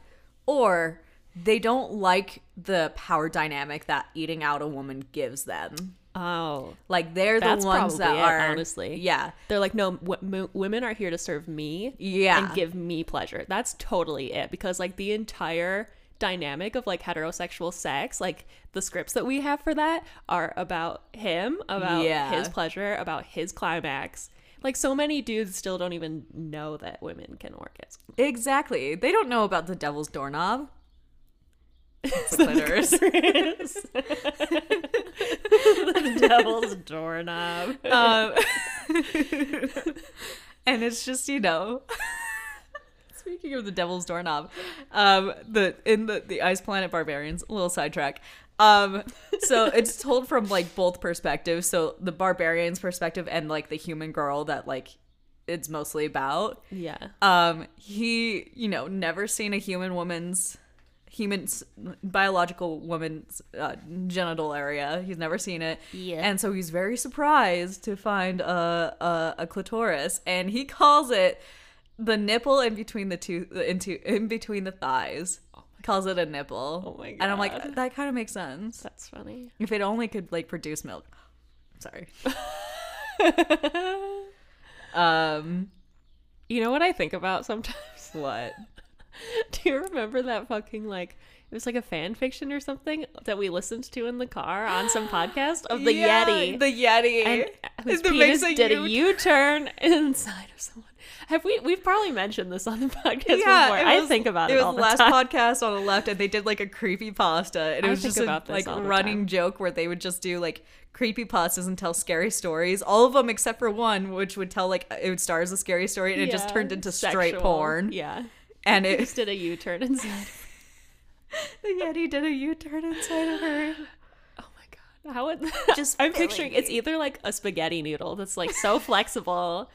or they don't like the power dynamic that eating out a woman gives them. Oh Like they're the ones that it, are honestly. Yeah. they're like no w- m- women are here to serve me Yeah. and give me pleasure that's totally it because like the entire dynamic of like heterosexual sex like the scripts that we have for that are about him about Yeah. his pleasure about his climax like so many dudes still don't even know that women can orgasm Exactly. They don't know about the devil's doorknob. It's clitoris. devil's doorknob. Um, and it's just you know speaking of the devil's doorknob um the in the the ice planet barbarians a little sidetrack. Um so it's told from like both perspectives. So the barbarians perspective and like the human girl that like it's mostly about. Yeah. Um he you know never seen a human woman's human's biological woman's uh, genital area. He's never seen it. Yeah. and so he's very surprised to find a, a a clitoris. And he calls it the nipple in between the two into in between the thighs. Calls it a nipple. Oh my and i'm like that kind of makes sense. That's funny. If it only could like produce milk. Sorry. Um you know what i think about sometimes? What Do you remember that fucking like it was like a fan fiction or something that we listened to in the car on some podcast of the Yeah, Yeti the yeti and whose That penis makes a did a U- U-turn inside of someone. Have we? We've probably mentioned this on the podcast before. it I think about it, It was all the the last time. podcast on the left, and they did like a creepy pasta, and it I was just a like running joke where they would just do like creepy pastas and tell scary stories. All of them except for one, which would tell like it would start as a scary story, and it just turned into straight porn. Yeah, And it just did a U-turn inside. the Yeti did a U turn inside of her. Oh my god! How would Just I'm filling picturing it's either like a spaghetti noodle that's like so flexible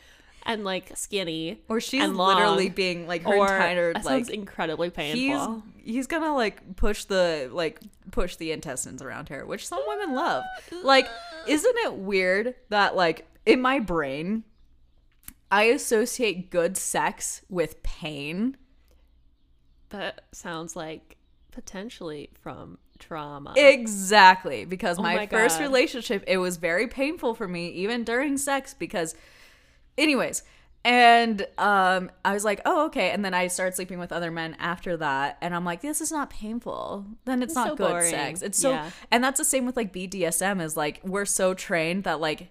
and like skinny, Or she's and long, literally being like her or entire that like sounds incredibly he's painful. he's gonna like push the like push the intestines around her, which some women love. Like, isn't it weird that like in my brain, I associate good sex with pain? That sounds like potentially from trauma. Exactly, because Oh my, my first relationship, it was very painful for me, even during sex, because, anyways, And um, I was like, oh, okay. And then I started sleeping with other men after that. And I'm like, this is not painful. Then it's, It's not so good boring. sex. It's so, Yeah. and that's the same with like BDSM is like, we're so trained that like,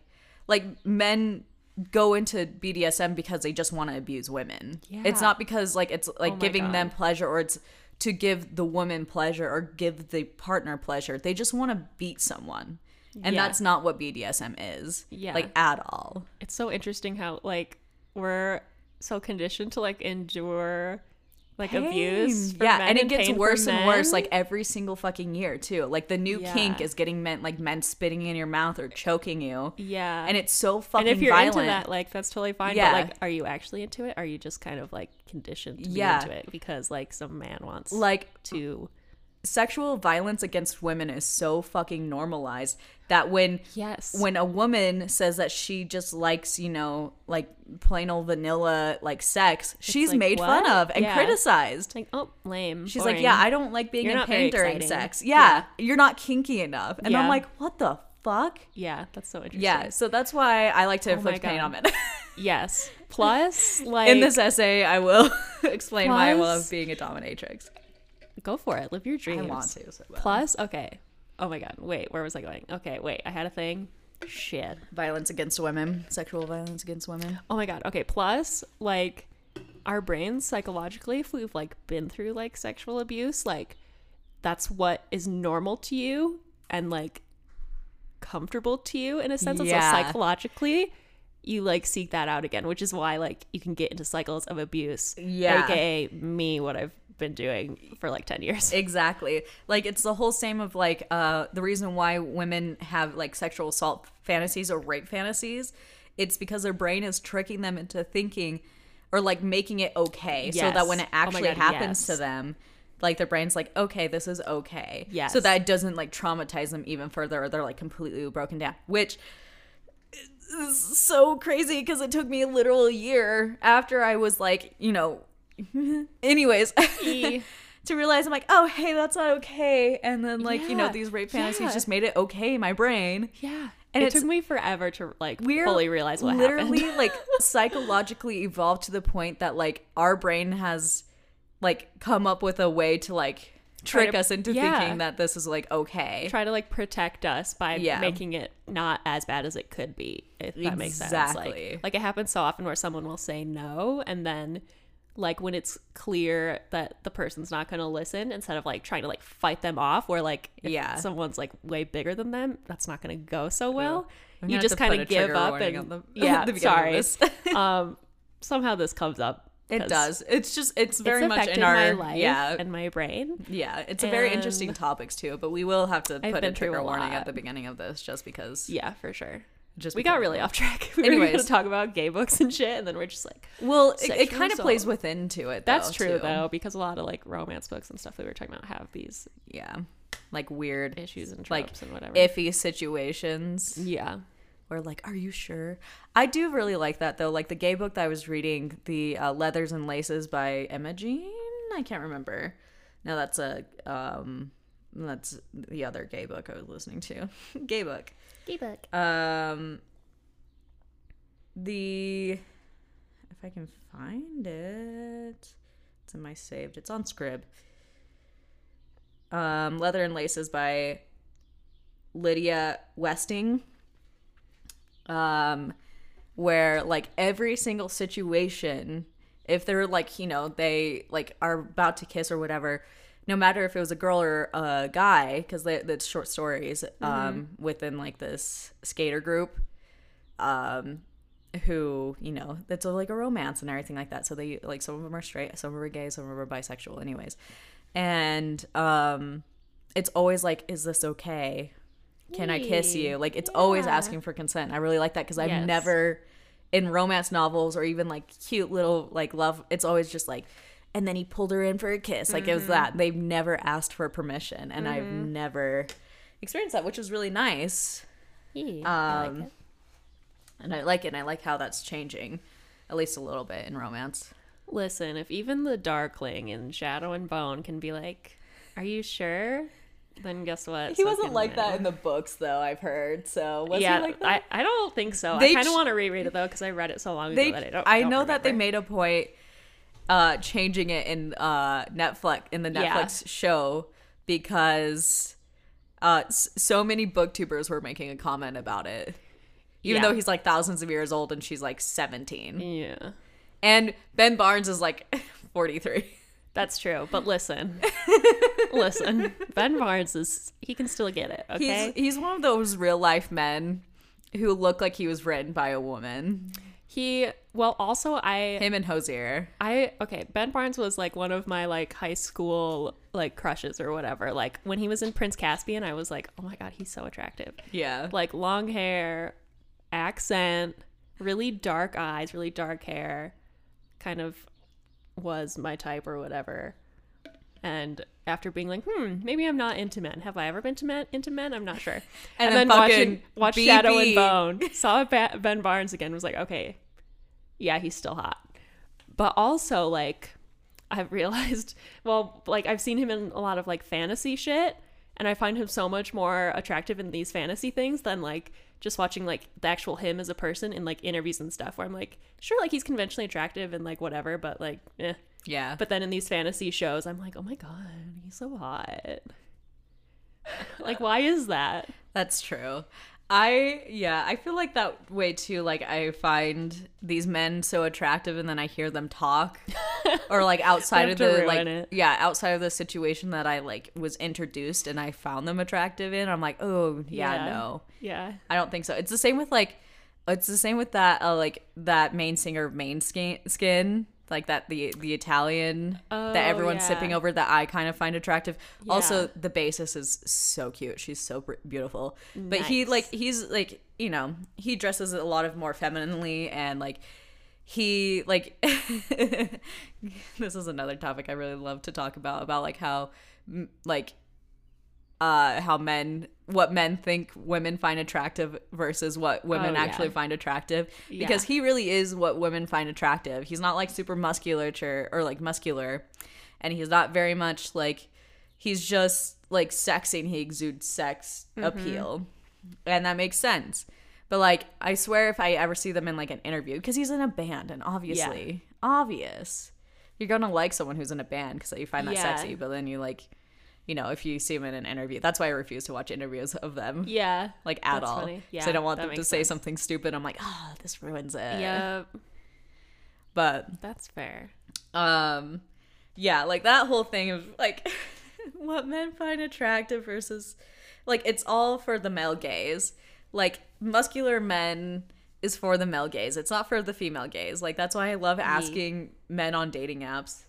like men go into BDSM because they just want to abuse women. It's not because like it's like Oh giving them pleasure or it's to give the woman pleasure or give the partner pleasure. They just want to beat someone. And Yeah. that's not what BDSM is. Yeah. Like at all. it's so interesting how like we're so conditioned to like endure like abuse. Pain. for Yeah, and it gets worse and worse like every single fucking year too. Like the new kink is getting men like men spitting in your mouth or choking you. yeah, And it's so fucking and if you're violent. into that, like that's totally fine. Yeah. But like, are you actually into it? Are you just kind of like conditioned to Yeah. be into it because like some man wants like to? Sexual violence against women is so fucking normalized that when Yes. when a woman says that she just likes, you know, like plain old vanilla like sex, she's like, made fun of and Yeah. criticized. like oh lame. She's boring. like, "Yeah, I don't like being You're in during sex. Yeah, you're not kinky enough." And I'm like, "What the fuck?" yeah, that's so interesting. Yeah, so that's why I like to Oh inflict pain on men. Yes. Plus, like In this essay, I will explain why I Plus- love being a dominatrix. Go for it. Live your dreams. I want to. So. Plus, okay. Oh my god. Wait, where was I going? Okay, wait. I had a thing. Shit. violence against women, sexual violence against women. Oh my god. Okay. Plus, like, our brains psychologically, if we've like been through like sexual abuse, like, that's what is normal to you and like comfortable to you in a sense. And so Yeah. psychologically, you like seek that out again, which is why like you can get into cycles of abuse. Yeah. AKA me, what I've been doing for like 10 years. Exactly. Like it's the whole same of like uh the reason why women have like sexual assault fantasies or rape fantasies, it's because their brain is tricking them into thinking or like making it okay so that when it Oh actually God, happens yes. to them like their brain's like okay this is okay Yeah. so that it doesn't like traumatize them even further or they're like completely broken down which so crazy because it took me a literal year after i was like you know anyways to realize I'm like, oh, hey, that's not okay. And then, like, you know, these rape fantasies yeah. just made it okay in my brain. Yeah. And it took me forever to like We're fully realize what literally, happened. like, psychologically evolved to the point that, like, our brain has, like, come up with a way to, like, trick to- us into yeah. thinking that this is, like, okay. Try to like protect us by Yeah. making it not as bad as it could be, if that makes sense. Exactly. Like, like it happens so often where someone will say no and then like when it's clear that the person's not going to listen instead of like trying to like fight them off where like if Yeah. someone's like way bigger than them that's not going to go so well you just kind of give up and the- yeah the sorry um somehow this comes up it does. It's just, it's very it's much in our, my life yeah. and my brain yeah, it's a very interesting and topics too, but we will have to I've put a trigger a warning at the beginning of this just because. yeah for sure Just we got really off track we were going to talk about gay books and shit and then we're just like Well, it, it kind of plays within to it. That's true too. though, because a lot of like romance books and stuff that we were talking about have these Yeah, like weird, issues and like and whatever. iffy situations yeah, where like, are you sure? I do really like that though. Like the gay book that I was reading, the uh, Leathers and Laces by Emma Jean. I can't remember. No, that's a um, that's the other gay book I was listening to. gay book. Gay book. Um, the if I can find it, it's in my saved. It's on Scribd. Um, Leather and Laces by Lydia Westing. Um, where like every single situation, if they're like you know they like are about to kiss or whatever. No matter if it was a girl or a guy, because that's short stories um, within like this skater group, um who you know that's a, like a romance and everything like that. So they like some of them are straight some of them are gay some of them are bisexual anyways. And um it's always like is this okay can i kiss you like it's always asking for consent i really like that because i've Yes. never in romance novels or even like cute little like love it's always just like and then he pulled her in for a kiss like Mm-hmm. it was that they've never asked for permission and i've never experienced that which was really nice yeah, I Um, like it. and I like it. And I like how that's changing, at least a little bit in romance. Listen, if even the Darkling in Shadow and Bone can be like, "Are you sure?" Then guess what? He So wasn't like that in the books, though. I've heard. So was yeah, he like that? I, I don't think so. They I kind ch- of want to reread it though because I read it so long ago they, that I don't. I don't know that they made a point uh changing it in uh Netflix in the Yeah. Netflix show because uh so many booktubers were making a comment about it. Even Yeah. though he's like thousands of years old and she's like 17. Yeah, And Ben Barnes is like 43. That's true. But listen, listen, Ben Barnes is he can still get it. Okay, He's he's one of those real life men who look like he was written by a woman. he well also I Him and Hozier. I okay, Ben Barnes was like one of my like high school like crushes or whatever. Like when he was in Prince Caspian, I was like, "Oh my god, he's so attractive." Yeah. Like long hair, accent, really dark eyes, really dark hair. Kind of was my type or whatever. And after being like, "Hmm, maybe I'm not into men. Have I ever been to men into men? I'm not sure." And And, then watching watch Shadow and Bone, saw Ben Barnes again, was like, "Okay, yeah, he's still hot. But also, like, I've realized, well, like, I've seen him in a lot of like fantasy shit, and I find him so much more attractive in these fantasy things than like just watching like the actual him as a person in like interviews and stuff where I'm like, sure, like he's conventionally attractive and like whatever, but like, eh. Yeah. But then in these fantasy shows, I'm like, oh my god, he's so hot. like, why is that? That's true. I yeah, I feel like that way too. Like I find these men so attractive, and then I hear them talk, or like outside of the like it. yeah, outside of the situation that I like was introduced, and I found them attractive in. I'm like, oh yeah, Yeah. no, Yeah. I don't think so. It's the same with like, it's the same with that uh, like that main singer of Måneskin, skin like that the the Italian that Oh, everyone's yeah. sipping over that I kind of find attractive. Also, the bassist is so cute. She's so beautiful. But he like he's like you know he dresses a lot of more femininely and like he like this is another topic I really love to talk about about like how like uh how men what men think women find attractive versus what women Oh, yeah. actually find attractive. Because he really is what women find attractive. He's not like super musculature or like muscular. And he's not very much like he's just like sexy and he exudes sex Mm-hmm. appeal. And that makes sense. But like i swear if i ever see them in like an interview because he's in a band and obviously obvious. You're gonna like someone who's in a band because you find that Yeah. sexy but then you like you know if you see them in an interview that's why i refuse to watch interviews of them Yeah. like at all funny. so Yeah, i don't want them to say sense. something stupid i'm like oh this ruins it Yeah. but That's fair. um yeah like that whole thing of like what men find attractive versus like it's all for the male gaze like muscular men is for the male gaze it's not for the female gaze like that's why i love asking men on dating apps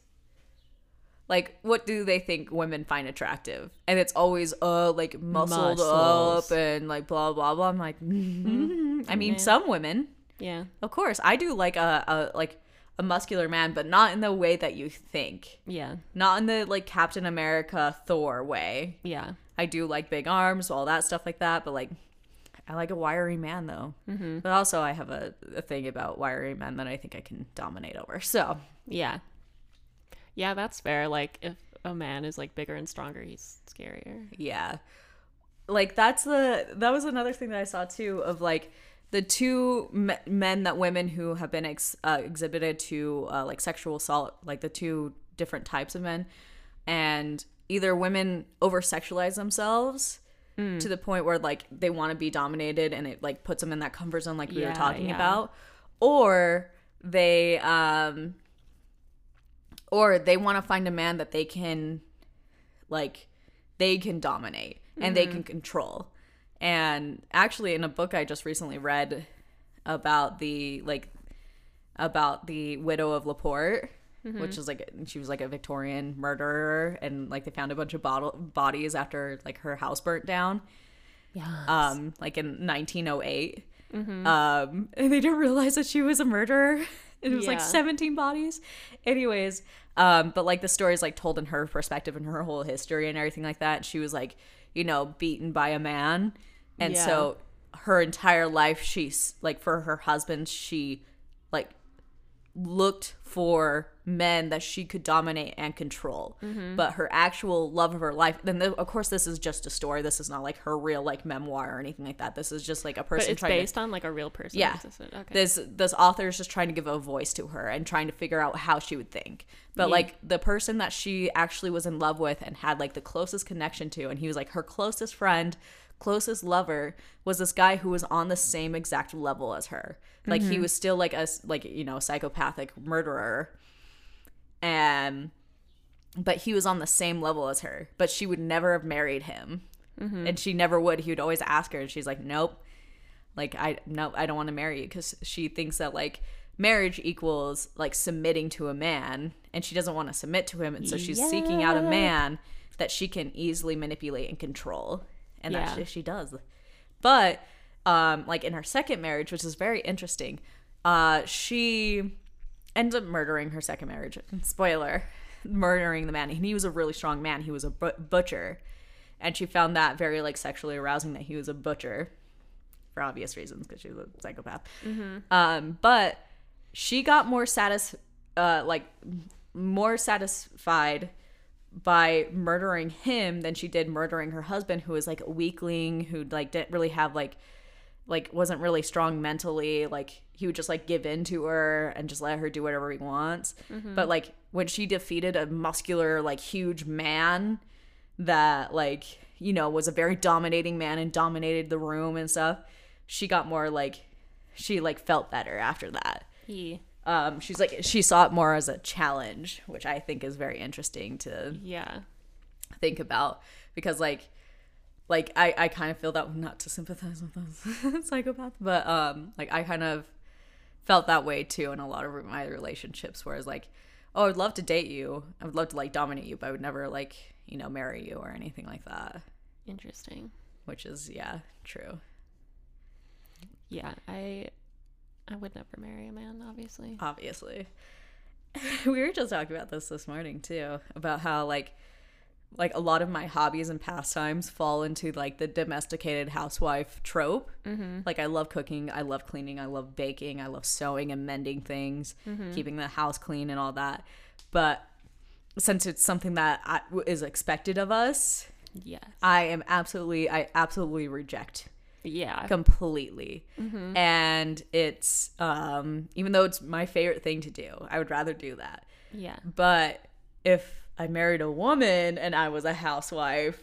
like what do they think women find attractive and it's always uh like muscled Muscles. up and like blah blah blah i'm like i mean some women Yeah. of course, I do like a, a like a muscular man, but not in the way that you think. Yeah. Not in the like Captain America Thor way. Yeah. I do like big arms, all that stuff like that, but like I like a wiry man though. Mm-hmm. But also, I have a, a thing about wiry men that I think I can dominate over. So Yeah. Yeah, that's fair. Like if a man is like bigger and stronger, he's scarier. yeah, like that's the that was another thing that I saw too of like the two me- men that women who have been ex- uh, exhibited to uh, like sexual assault, like the two different types of men, and either women over sexualize themselves to the point where like they want to be dominated and it like puts them in that comfort zone like we were talking yeah. about, or they um or they want to find a man that they can like they can dominate and they can control. And actually in a book i just recently read about the like about the widow of La Porte which is like she was like a victorian murderer and like they found a bunch of bottle- bodies after like her house burnt down. Yeah. um like in 1908 um and they didn't realize that she was a murderer it was like 17 bodies. Anyways um but like the story is like told in her perspective and her whole history and everything like that. She was like you know beaten by a man. And Yeah. so her entire life she's like for her husband she like looked for men that she could dominate and control. Mm-hmm. But her actual love of her life, then the, of course this is just a story. This is not like her real like memoir or anything like that. This is just like a But person it's trying to based on like a real person. Yeah. This- Okay. this this author is just trying to give a voice to her and trying to figure out how she would think but Yeah. like the person that she actually was in love with and had like the closest connection to and he was like her closest friend closest lover was this guy who was on the same exact level as her like he was still like a like you know psychopathic murderer and but he was on the same level as her but she would never have married him. And she never would. He would always ask her and she's like nope. Like i no i don't want to marry you. Because she thinks that like marriage equals like submitting to a man and she doesn't want to submit to him and so she's seeking out a man that she can easily manipulate and control and Yeah. that's what she does. But um like in her second marriage which is very interesting uh she ends up murdering her second marriage. Spoiler murdering the man. And he was a really strong man. He was a bu- butcher. And she found that very like sexually arousing that he was a butcher for obvious reasons because she was a psychopath. Um, but she got more satis, uh, like more satisfied by murdering him than she did murdering her husband, who was like a weakling, who like didn't really have like, like wasn't really strong mentally. Like he would just like give in to her and just let her do whatever he wants. But like when she defeated a muscular, like huge man that like you know was a very dominating man and dominated the room and stuff she got more like she like felt better after that He. um she's like she saw it more as a challenge which i think is very interesting to Yeah. think about because like like i i kind of feel that not to sympathize with those psychopaths but um like i kind of felt that way too in a lot of my relationships whereas like oh i'd love to date you i would love to like dominate you but i would never like you know marry you or anything like that Interesting. which is yeah true Yeah. I. I would never marry a man, obviously. obviously we were just talking about this this morning too about how like like a lot of my hobbies and pastimes fall into like the domesticated housewife trope mm-hmm. like i love cooking i love cleaning i love baking i love sewing and mending things keeping the house clean and all that but since it's something that I, is expected of us Yes. i am absolutely i absolutely reject Yeah. completely and it's um even though it's my favorite thing to do i would rather do that Yeah. but if i married a woman and i was a housewife.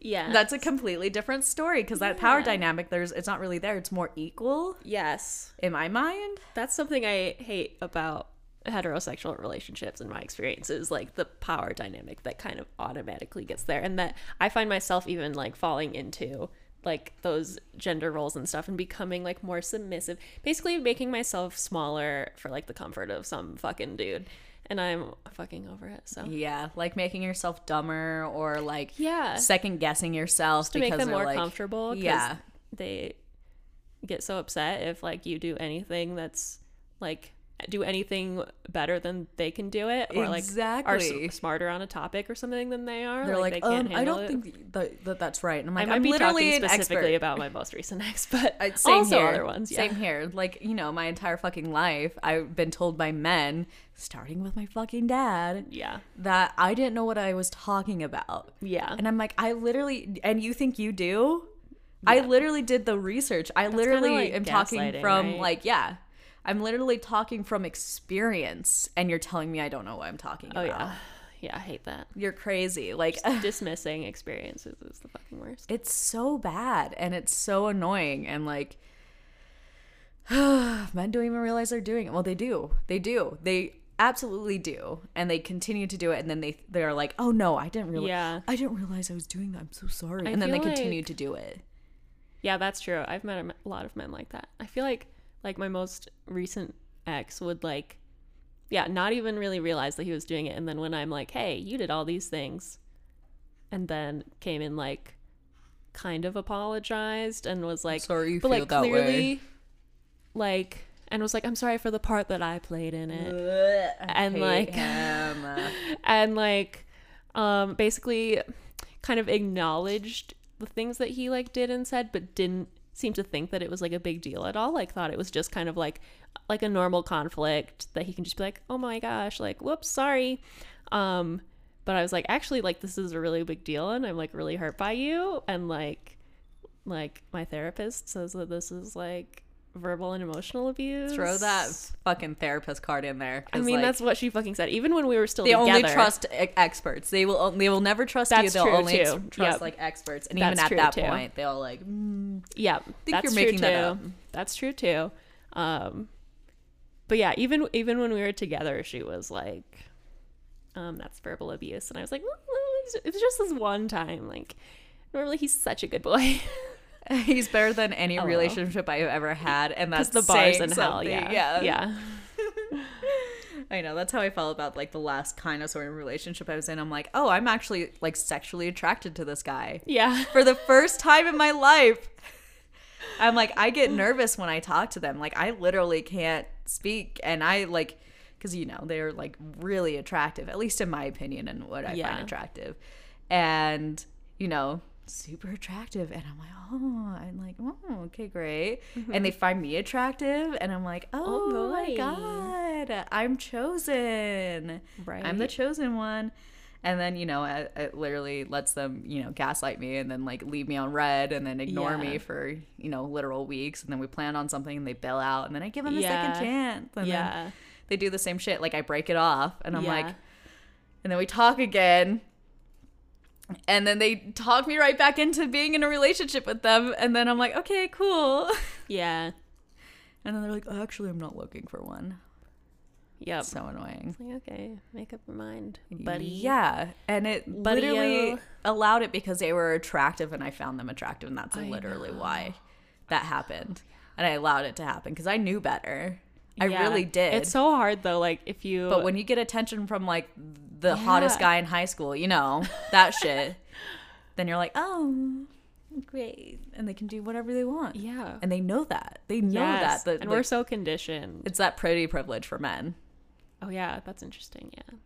Yeah. that's a completely different story because that power dynamic there's it's not really there it's more equal. Yes. in my mind. That's something I hate about heterosexual relationships in my experience is like the power dynamic that kind of automatically gets there and that I find myself even like falling into like those gender roles and stuff and becoming like more submissive basically making myself smaller for like the comfort of some fucking dude and I'm fucking over it so. Yeah like making yourself dumber or like yeah. second guessing yourself to make because them more like- comfortable yeah. they get so upset if like you do anything that's like do anything better than they can do it or like are s- smarter on a topic or something than they are they're like, they can't um, i don't it. think that, that that's right and i'm I like might i'm be literally talking specifically about my most recent ex but Uh, same also here. other ones yeah Same here. Like, you know, my entire fucking life, I've been told by men, starting with my fucking dad, yeah that I didn't know what I was talking about. yeah And I'm like, I literally, and you think you do? I literally did the research. I literally like am talking from, right? like, yeah. I'm literally talking from experience, and you're telling me I don't know what I'm talking oh about. yeah yeah I hate that You're crazy. Like, dismissing experiences is the fucking worst it's so bad and it's so annoying and like men don't even realize they're doing it well they do they do they absolutely do and they continue to do it and then they they're like oh no i didn't realize Yeah. i didn't realize i was doing that i'm so sorry I and then they feel continue like- to do it Yeah, that's true. I've met a lot of men like that. I feel like like my most recent ex would like yeah, not even really realize that he was doing it and then when I'm like, "Hey, you did all these things." And then came in like kind of apologized and was like Sorry you but feel like that way. clearly like and was like, "I'm sorry for the part that I played in it." And, like- and like um basically kind of acknowledged the things that he like did and said but didn't seem to think that it was like a big deal at all like thought it was just kind of like like a normal conflict that he can just be like, "Oh my gosh, like whoops, sorry." Um but I was like, actually like this is a really big deal and I'm like really hurt by you and like like my therapist says that this is like verbal and emotional abuse. Throw that fucking therapist card in there. I mean, like, that's what she fucking said. Even when we were still they together. only trust experts. They will. They will never trust you. They'll only trust Yep. like experts. And That's even at that too. point, they'll like. Mm, Yeah, think that's you're true making too. that up. That's true too. Um, but yeah, even even when we were together, she was like, um, "That's verbal abuse," and I was like, "Well, "It was just this one time." Like, normally he's such a good boy. he's better than any well. relationship I've ever had, and that's the bars in hell, yeah, yeah, yeah, I know that's how I felt about like the last kind of sort of relationship I was in. I'm like, oh, I'm actually like sexually attracted to this guy yeah. for the first time in my life. I'm like, I get nervous when I talk to them. Like, I literally can't speak, and I like, because you know they're like really attractive, at least in my opinion, and what I Yeah. find attractive, and you know, super attractive, and I'm like, oh, I'm like, oh, okay, great, and they mm-hmm. find me attractive, and I'm like, oh, Oh, my god, I'm chosen, Right. I'm the chosen one. And then, you know, it, it literally lets them, you know, gaslight me and then like leave me on read and then ignore Yeah. me for, you know, literal weeks. And then we plan on something and they bail out and then I give them a Yeah. second chance. And then yeah. they do the same shit. Like I break it off and I'm like, and then we talk again. And then they talk me right back into being in a relationship with them. And then I'm like, okay, cool. yeah. And then they're like, oh, actually, I'm not looking for one. Yep. So annoying. Like, okay, make up your mind, buddy. Yeah, and it Buddy-o. literally allowed it because they were attractive, and I found them attractive, and that's I literally why that happened. And I allowed it to happen because I knew better. I Yeah. really did. It's so hard though. Like if you, but when you get attention from like the hottest guy in high school, you know that shit, then you're like, oh, great, and they can do whatever they want. yeah, and they know that. They know Yes, that. The, and the- we're so conditioned. it's that pretty privilege for men. Oh yeah, that's interesting. Yeah,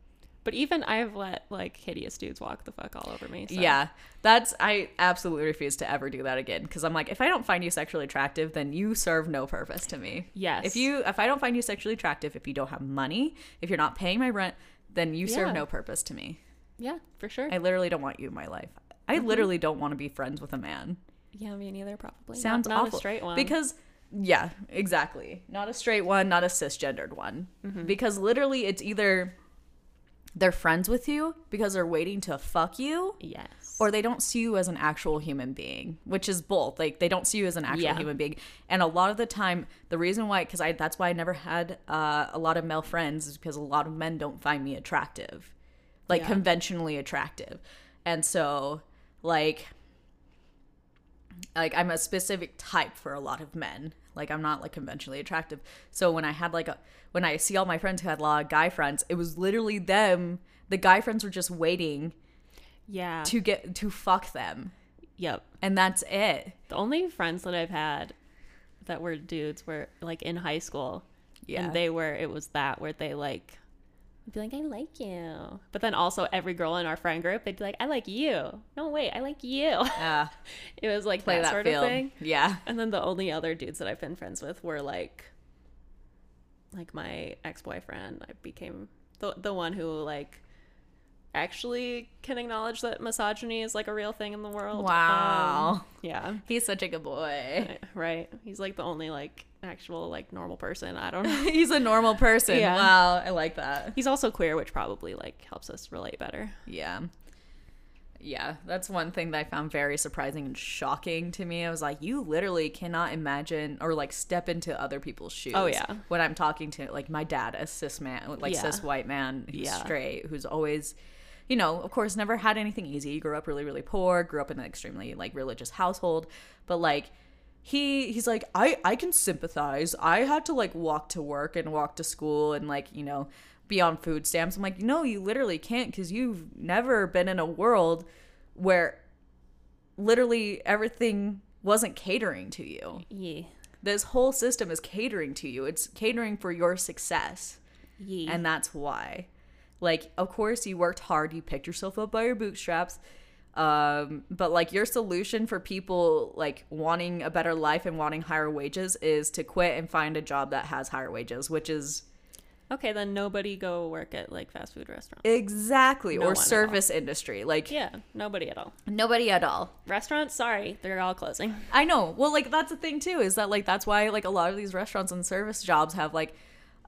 but even I've let like hideous dudes walk the fuck all over me. So. Yeah, that's I absolutely refuse to ever do that again because I'm like, if I don't find you sexually attractive, then you serve no purpose to me. Yes. If you if I don't find you sexually attractive, if you don't have money, if you're not paying my rent, then you serve Yeah. no purpose to me. yeah, for sure. I literally don't want you in my life. I Mm-hmm. literally don't want to be friends with a man. yeah, me neither. Probably Sounds not, not awful. a straight one Because yeah, exactly. Not a straight one, not a cisgendered one. Mm-hmm. Because literally it's either they're friends with you because they're waiting to fuck you yes, or they don't see you as an actual human being which is both like they don't see you as an actual Yeah. human being and a lot of the time the reason why because i that's why i never had uh, a lot of male friends is because a lot of men don't find me attractive like Yeah. conventionally attractive and so like like i'm a specific type for a lot of men like i'm not like conventionally attractive so when i had like a when i see all my friends who had a lot of guy friends it was literally them the guy friends were just waiting yeah, to get to fuck them yep. and that's it The only friends that I've had that were dudes were like in high school, yeah and they were it was that where they like be like, I like you. But then also every girl in our friend group, they'd be like, I like you. No, wait, I like you. uh, it was like play that, that, sort field of thing. yeah And then the only other dudes that I've been friends with were like like my ex-boyfriend. I became the the one who like actually can acknowledge that misogyny is like a real thing in the world. Wow. Um, yeah. he's such a good boy Right. He's like the only like actual like normal person. I don't know. he's a normal person Yeah. wow i like that He's also queer, which probably like helps us relate better. yeah yeah that's one thing that i found very surprising and shocking to me i was like you literally cannot imagine or like step into other people's shoes Oh, yeah. when i'm talking to like my dad a cis man like Yeah. cis white man who's Yeah. straight who's always you know of course never had anything easy. Grew up really really poor grew up in an extremely like religious household. But like he he's like i i can sympathize. I had to like walk to work and walk to school and like you know be on food stamps. I'm like no you literally can't because you've never been in a world where literally everything wasn't catering to you. Yeah. this whole system is catering to you. It's catering for your success. Yeah. and that's why like of course you worked hard you picked yourself up by your bootstraps Um, but like your solution for people like wanting a better life and wanting higher wages is to quit and find a job that has higher wages, which is Okay, then nobody go work at like fast food restaurants. exactly No or one at all. service industry. Like Yeah, nobody at all. nobody at all. Restaurants, sorry, they're all closing. I know. Well, like that's the thing too is that like that's why like a lot of these restaurants and service jobs have like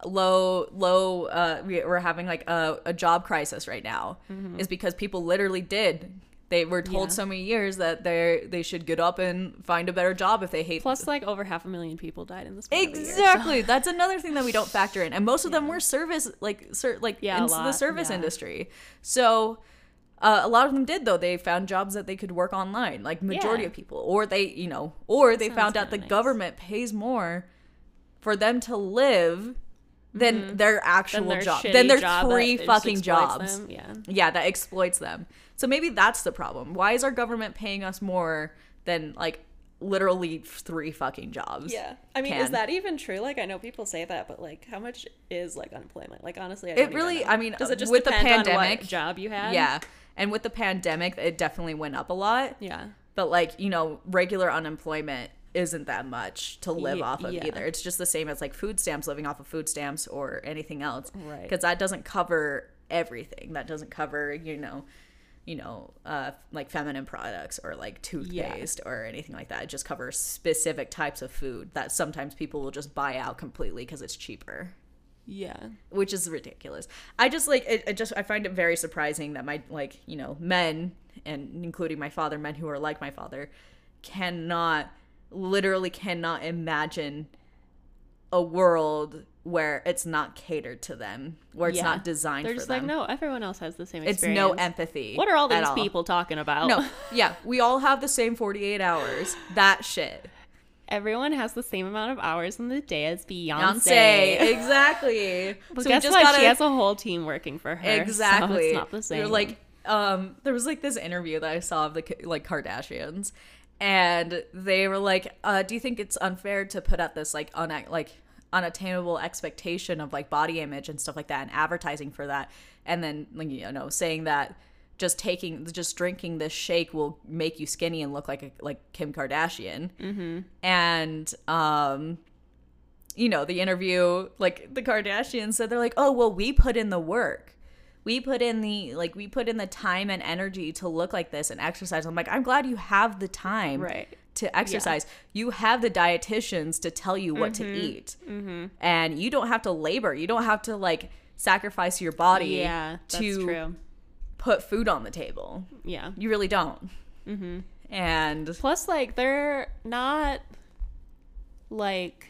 low low uh we- we're having like a, a job crisis right now is because people literally did they were told Mm-hmm. Yeah. so many years that they they should get up and find a better job if they hate Plus, like over half a million people died in this. the years, so- exactly that's another thing that we don't factor in and most of them were service like ser- like Yeah, in the service yeah. industry so uh, a lot of them did though they found jobs that they could work online like majority Yeah. of people or they you know or they found out the nice. government pays more for them to live than their actual Mm-hmm. Then their job than their job three fucking jobs them, Yeah. yeah that exploits them so maybe that's the problem why is our government paying us more than like literally three fucking jobs Yeah. I mean, can. is that even true? Like, I know people say that, but like, how much is like unemployment? Like, honestly, I It really-. I mean, does it just with the pandemic- what job you had? Yeah. And with the pandemic, it definitely went up a lot. Yeah. But like, you know, regular unemployment isn't that much to live off of yeah. either. It's just the same as like food stamps, living off of food stamps or anything else. Right. Because that doesn't cover everything. That doesn't cover, you know, you know, uh, like feminine products or like toothpaste or anything like that. It just covers specific types of food that sometimes people will just buy out completely because it's cheaper Yeah. which is ridiculous. I just like it, it just I find it very surprising that my like, you know, men and including my father, men who are like my father, cannot literally cannot imagine a world where it's not catered to them, where it's Yeah. not designed They're for just like, no, everyone else has the same it's no empathy. What are all these people talking about? No, yeah, we all have the same 48 hours. That shit. Everyone has the same amount of hours in the day as Beyonce. Beyonce, exactly. But So guess just what? gotta- She has a whole team working for her. exactly So it's not the They're same. like um there was like this interview that i saw of the like kardashians and they were like uh do you think it's unfair to put out this like un like unattainable expectation of like body image and stuff like that and advertising for that and then like you know saying that just taking just drinking this shake will make you skinny and look like a, like kim kardashian mm-hmm. and um you know, the interview, like the Kardashians said, they're like, oh, well, we put in the work. We put in the, like, we put in the time and energy to look like this and exercise. I'm like, I'm glad you have the time Right. to exercise. You have the dietitians to tell you what Mm-hmm. to eat. And you don't have to labor. You don't have to, like, sacrifice your body yeah, to put food on the table. Yeah. You really don't. Mm-hmm. And Plus, like, they're not like.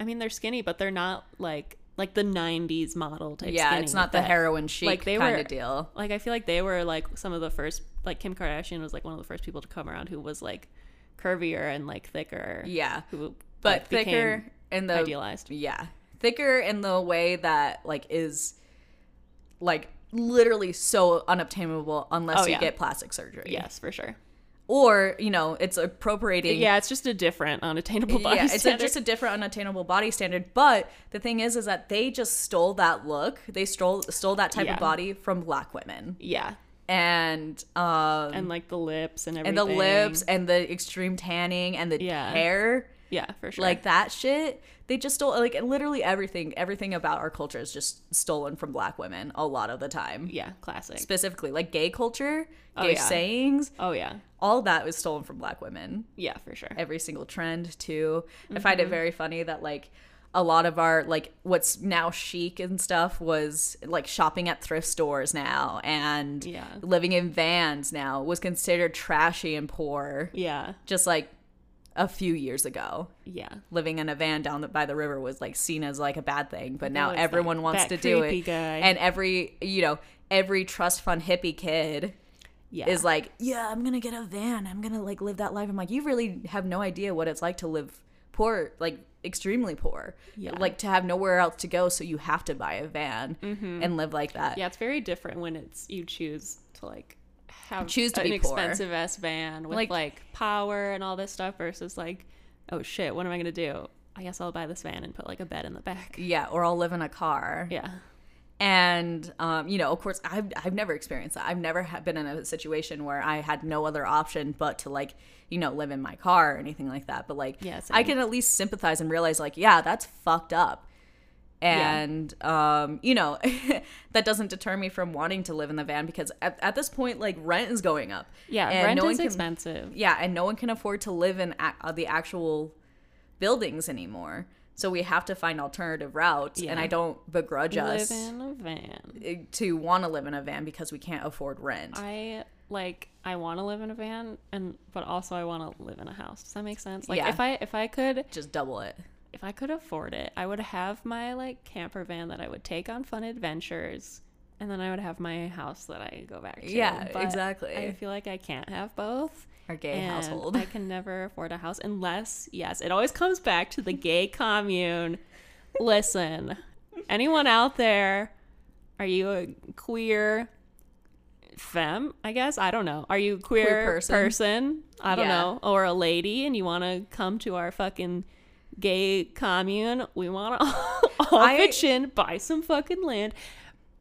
I mean, they're skinny, but they're not like like the '90s model type. yeah, it's not the heroin chic like, they kind of deal. Like, I feel like they were like some of the first. Like Kim Kardashian was like one of the first people to come around who was like curvier and like thicker. Yeah. Who, but like, thicker in the idealized. yeah thicker in the way that like is like literally so unobtainable unless Oh, you yeah. get plastic surgery Yes, for sure. Or you know it's appropriating Yeah, it's just a different unattainable body yeah, it's a, just a different unattainable body standard. But the thing is, is that they just stole that look. They stole stole that type Yeah. of body from black women, yeah, and um, and like the lips and everything. and the lips and the extreme tanning and the Yeah. hair. yeah, for sure. like that shit they just stole like literally everything everything about our culture is just stolen from black women a lot of the time yeah, classic. specifically like gay culture Oh, gay yeah. sayings oh yeah, all that was stolen from black women yeah, for sure. every single trend too i Mm-hmm. find it very funny that like a lot of our like what's now chic and stuff was like shopping at thrift stores now and Yeah. living in vans now was considered trashy and poor Yeah, just like a few years ago yeah. living in a van down the, by the river was like seen as like a bad thing but now everyone wants to do it guy. and every you know every trust fund hippie kid Yeah. is like yeah i'm gonna get a van i'm gonna like live that life i'm like you really have no idea what it's like to live poor like extremely poor Yeah. like to have nowhere else to go so you have to buy a van and live like that Mm-hmm. yeah, it's very different when it's you choose to like have Choose to an be poor. expensive ass van with Like- like, power and all this stuff versus like, oh shit, what am I gonna do? I guess I'll buy this van and put like a bed in the back. yeah or i'll live in a car Yeah. And um, you know, of course, I've I've never experienced that. I've never been in a situation where I had no other option but to like you know live in my car or anything like that. But like, Yeah, I same. can at least sympathize and realize like, yeah, that's fucked up. And um, you know, that doesn't deter me from wanting to live in the van because at, at this point, like rent is going up. Yeah, and rent no is can- expensive. yeah, and no one can afford to live in a- the actual buildings anymore. So we have to find alternative routes, and I don't begrudge us Live in a van. uh, to want to live in a van because we can't afford rent. I like I want to live in a van, and but also I want to live in a house. Does that make sense? Like Yeah. if I if I could Just double it. if I could afford it, I would have my like camper van that I would take on fun adventures, and then I would have my house that I go back to. Yeah, But exactly. I feel like I can't have both. Our gay and household. I can never afford a house unless, yes, it always comes back to the gay commune. Listen, anyone out there, are you a queer femme? I guess I don't know. Are you a queer, Queer person. person? I don't Yeah. know, or a lady, and you want to come to our fucking gay commune? We want to all pitch in, buy some fucking land.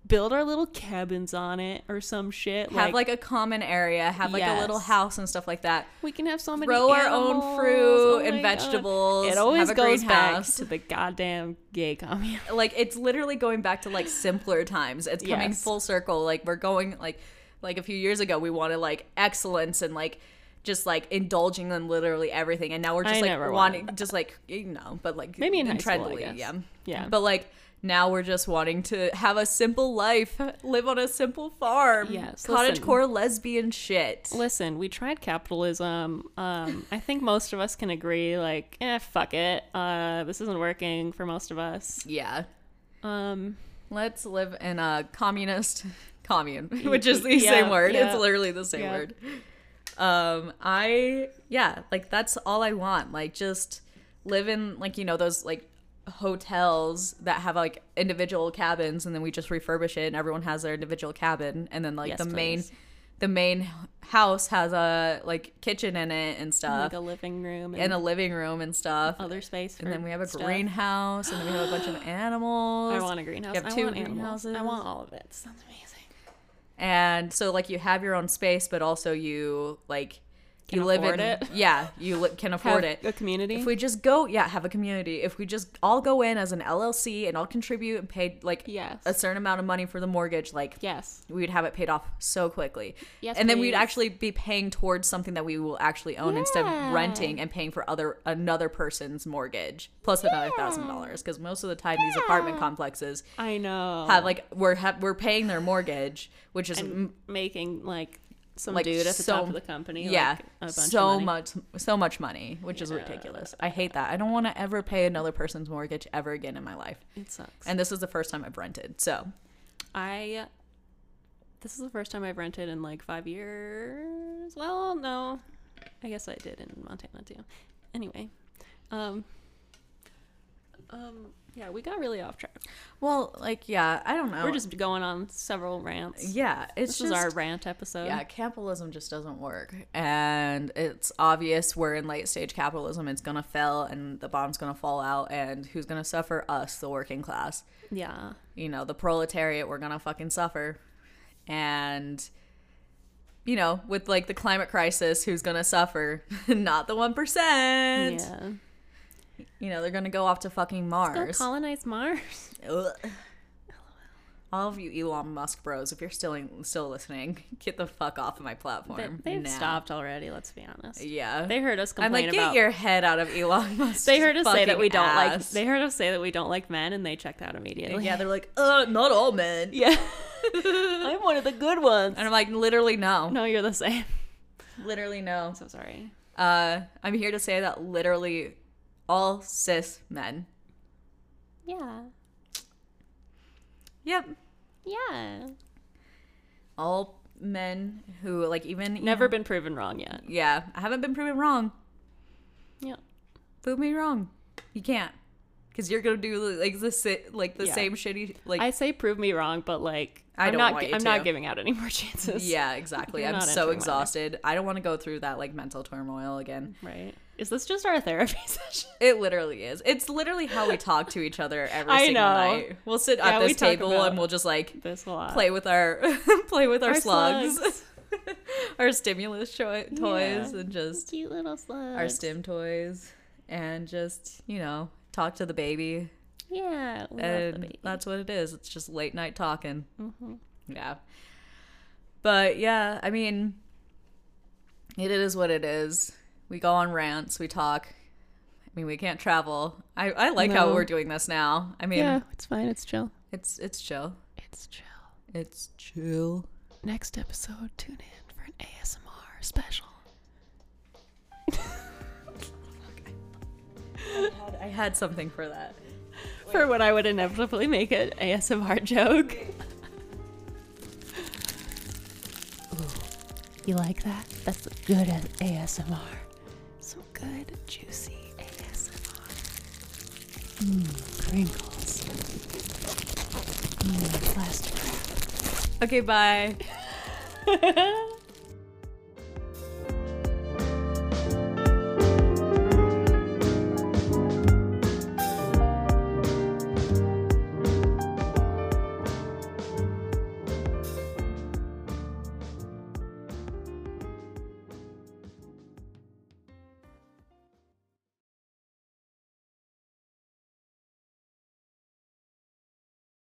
Build our little cabins on it or some shit. have like a common area, have like a little house and stuff like that. We can have so many Grow our own oh fruit Oh and my God. vegetables, It always goes back to the goddamn gay commune. like it's literally going back to like simpler times it's coming Yes. full circle like we're going like like a few years ago we wanted like excellence and like just like indulging in literally everything and now we're just I like wanting just like you know but like Maybe in high school, yeah Yeah. but like now we're just wanting to have a simple life live on a simple farm Yes, cottage listen. core lesbian shit Listen, we tried capitalism. Um, I think most of us can agree, like, eh, fuck it. Uh, this isn't working for most of us. yeah Um, let's live in a communist commune which is the Yeah, same word yeah. it's literally the same Yeah. word um i yeah like that's all i want like just live in like you know those like hotels that have like individual cabins and then we just refurbish it and everyone has their individual cabin and then like Yes, the main the main house has a like kitchen in it and stuff like a living room and, and a living room and stuff other space. and then we have a stuff. greenhouse and then we have a bunch of animals I want a greenhouse. You have I two want animals. I want all of it. Sounds amazing. and so like you have your own space but also you like Can you live in it. yeah you li- can afford Have it A community. if we just go yeah have a community if we just all go in as an llc and all contribute and pay like Yes. a certain amount of money for the mortgage like yes. we'd have it paid off so quickly Yes, and then we'd actually be paying towards something that we will actually own instead of renting and paying for other another person's mortgage plus another thousand dollars because most of the time these apartment complexes I know. have like we're ha- we're paying their mortgage which is and making like some like dude at the so- top of the company. yeah like, a bunch so much so much money which is ridiculous i hate that i don't want to ever pay another person's mortgage ever again in my life It sucks. and this is the first time i've rented so I this is the first time I've rented in like five years. Well, no, I guess I did in Montana too. Anyway, um, um, yeah, we got really off track. well like yeah i don't know We're just going on several rants. yeah it's this just is our rant episode. yeah capitalism just doesn't work and it's obvious we're in late stage capitalism it's gonna fail and the bomb's gonna fall out and who's gonna suffer us the working class yeah. you know, the proletariat, we're gonna fucking suffer. And, you know, with like the climate crisis, who's gonna suffer? Not the 1%. Yeah. You know, they're gonna go off to fucking Go Mars. colonize Mars. Ugh. All of you Elon Musk bros, if you're still still listening, get the fuck off of my platform. they've now. stopped already. Let's be honest. Yeah. They heard us I'm like, get about. your head out of Elon Musk. they heard us say that we don't like. They heard us say that we don't like men, and they checked out immediately. yeah, they're like, uh, not all men. yeah. I'm one of the good ones. And I'm like, literally no. No, you're the same. Literally no. I'm so sorry. Uh, I'm here to say that literally all cis men. Yeah. Yep. Yeah. All men who like even you Never know- been proven wrong yet. Yeah, I haven't been proven wrong. Yeah. Prove me wrong. You can't, because you're gonna do like the like the Yeah. same shitty like. I say prove me wrong, but like I I'm don't not. I'm to. not giving out any more chances. yeah, exactly. I'm so exhausted. I don't want to go through that like mental turmoil again. Right. Is this just our therapy session? It literally is. It's literally how we talk to each other every I single know. night. We'll sit Yeah, at this table and we'll just like play with our play with our, Our slugs, slugs. our stimulus cho- toys, Yeah. and just Cute little slugs. our stim toys, and just you know talk to the baby. Yeah, we love the and baby. that's what it is. It's just late night talking. Mm-hmm. Yeah. But yeah, I mean, it is what it is. We go on rants. We talk. I mean, we can't travel. I, I like how we're doing this now. I mean, yeah, it's fine. It's chill. it's it's chill. It's chill. It's chill. Next episode, tune in for an ASMR special. I had something for that. For when I would inevitably make an ASMR joke. Ooh, you like that? That's good ASMR. Some good, juicy ASMR. Mmm, crinkles. Mmm, plastic wrap. Okay, bye.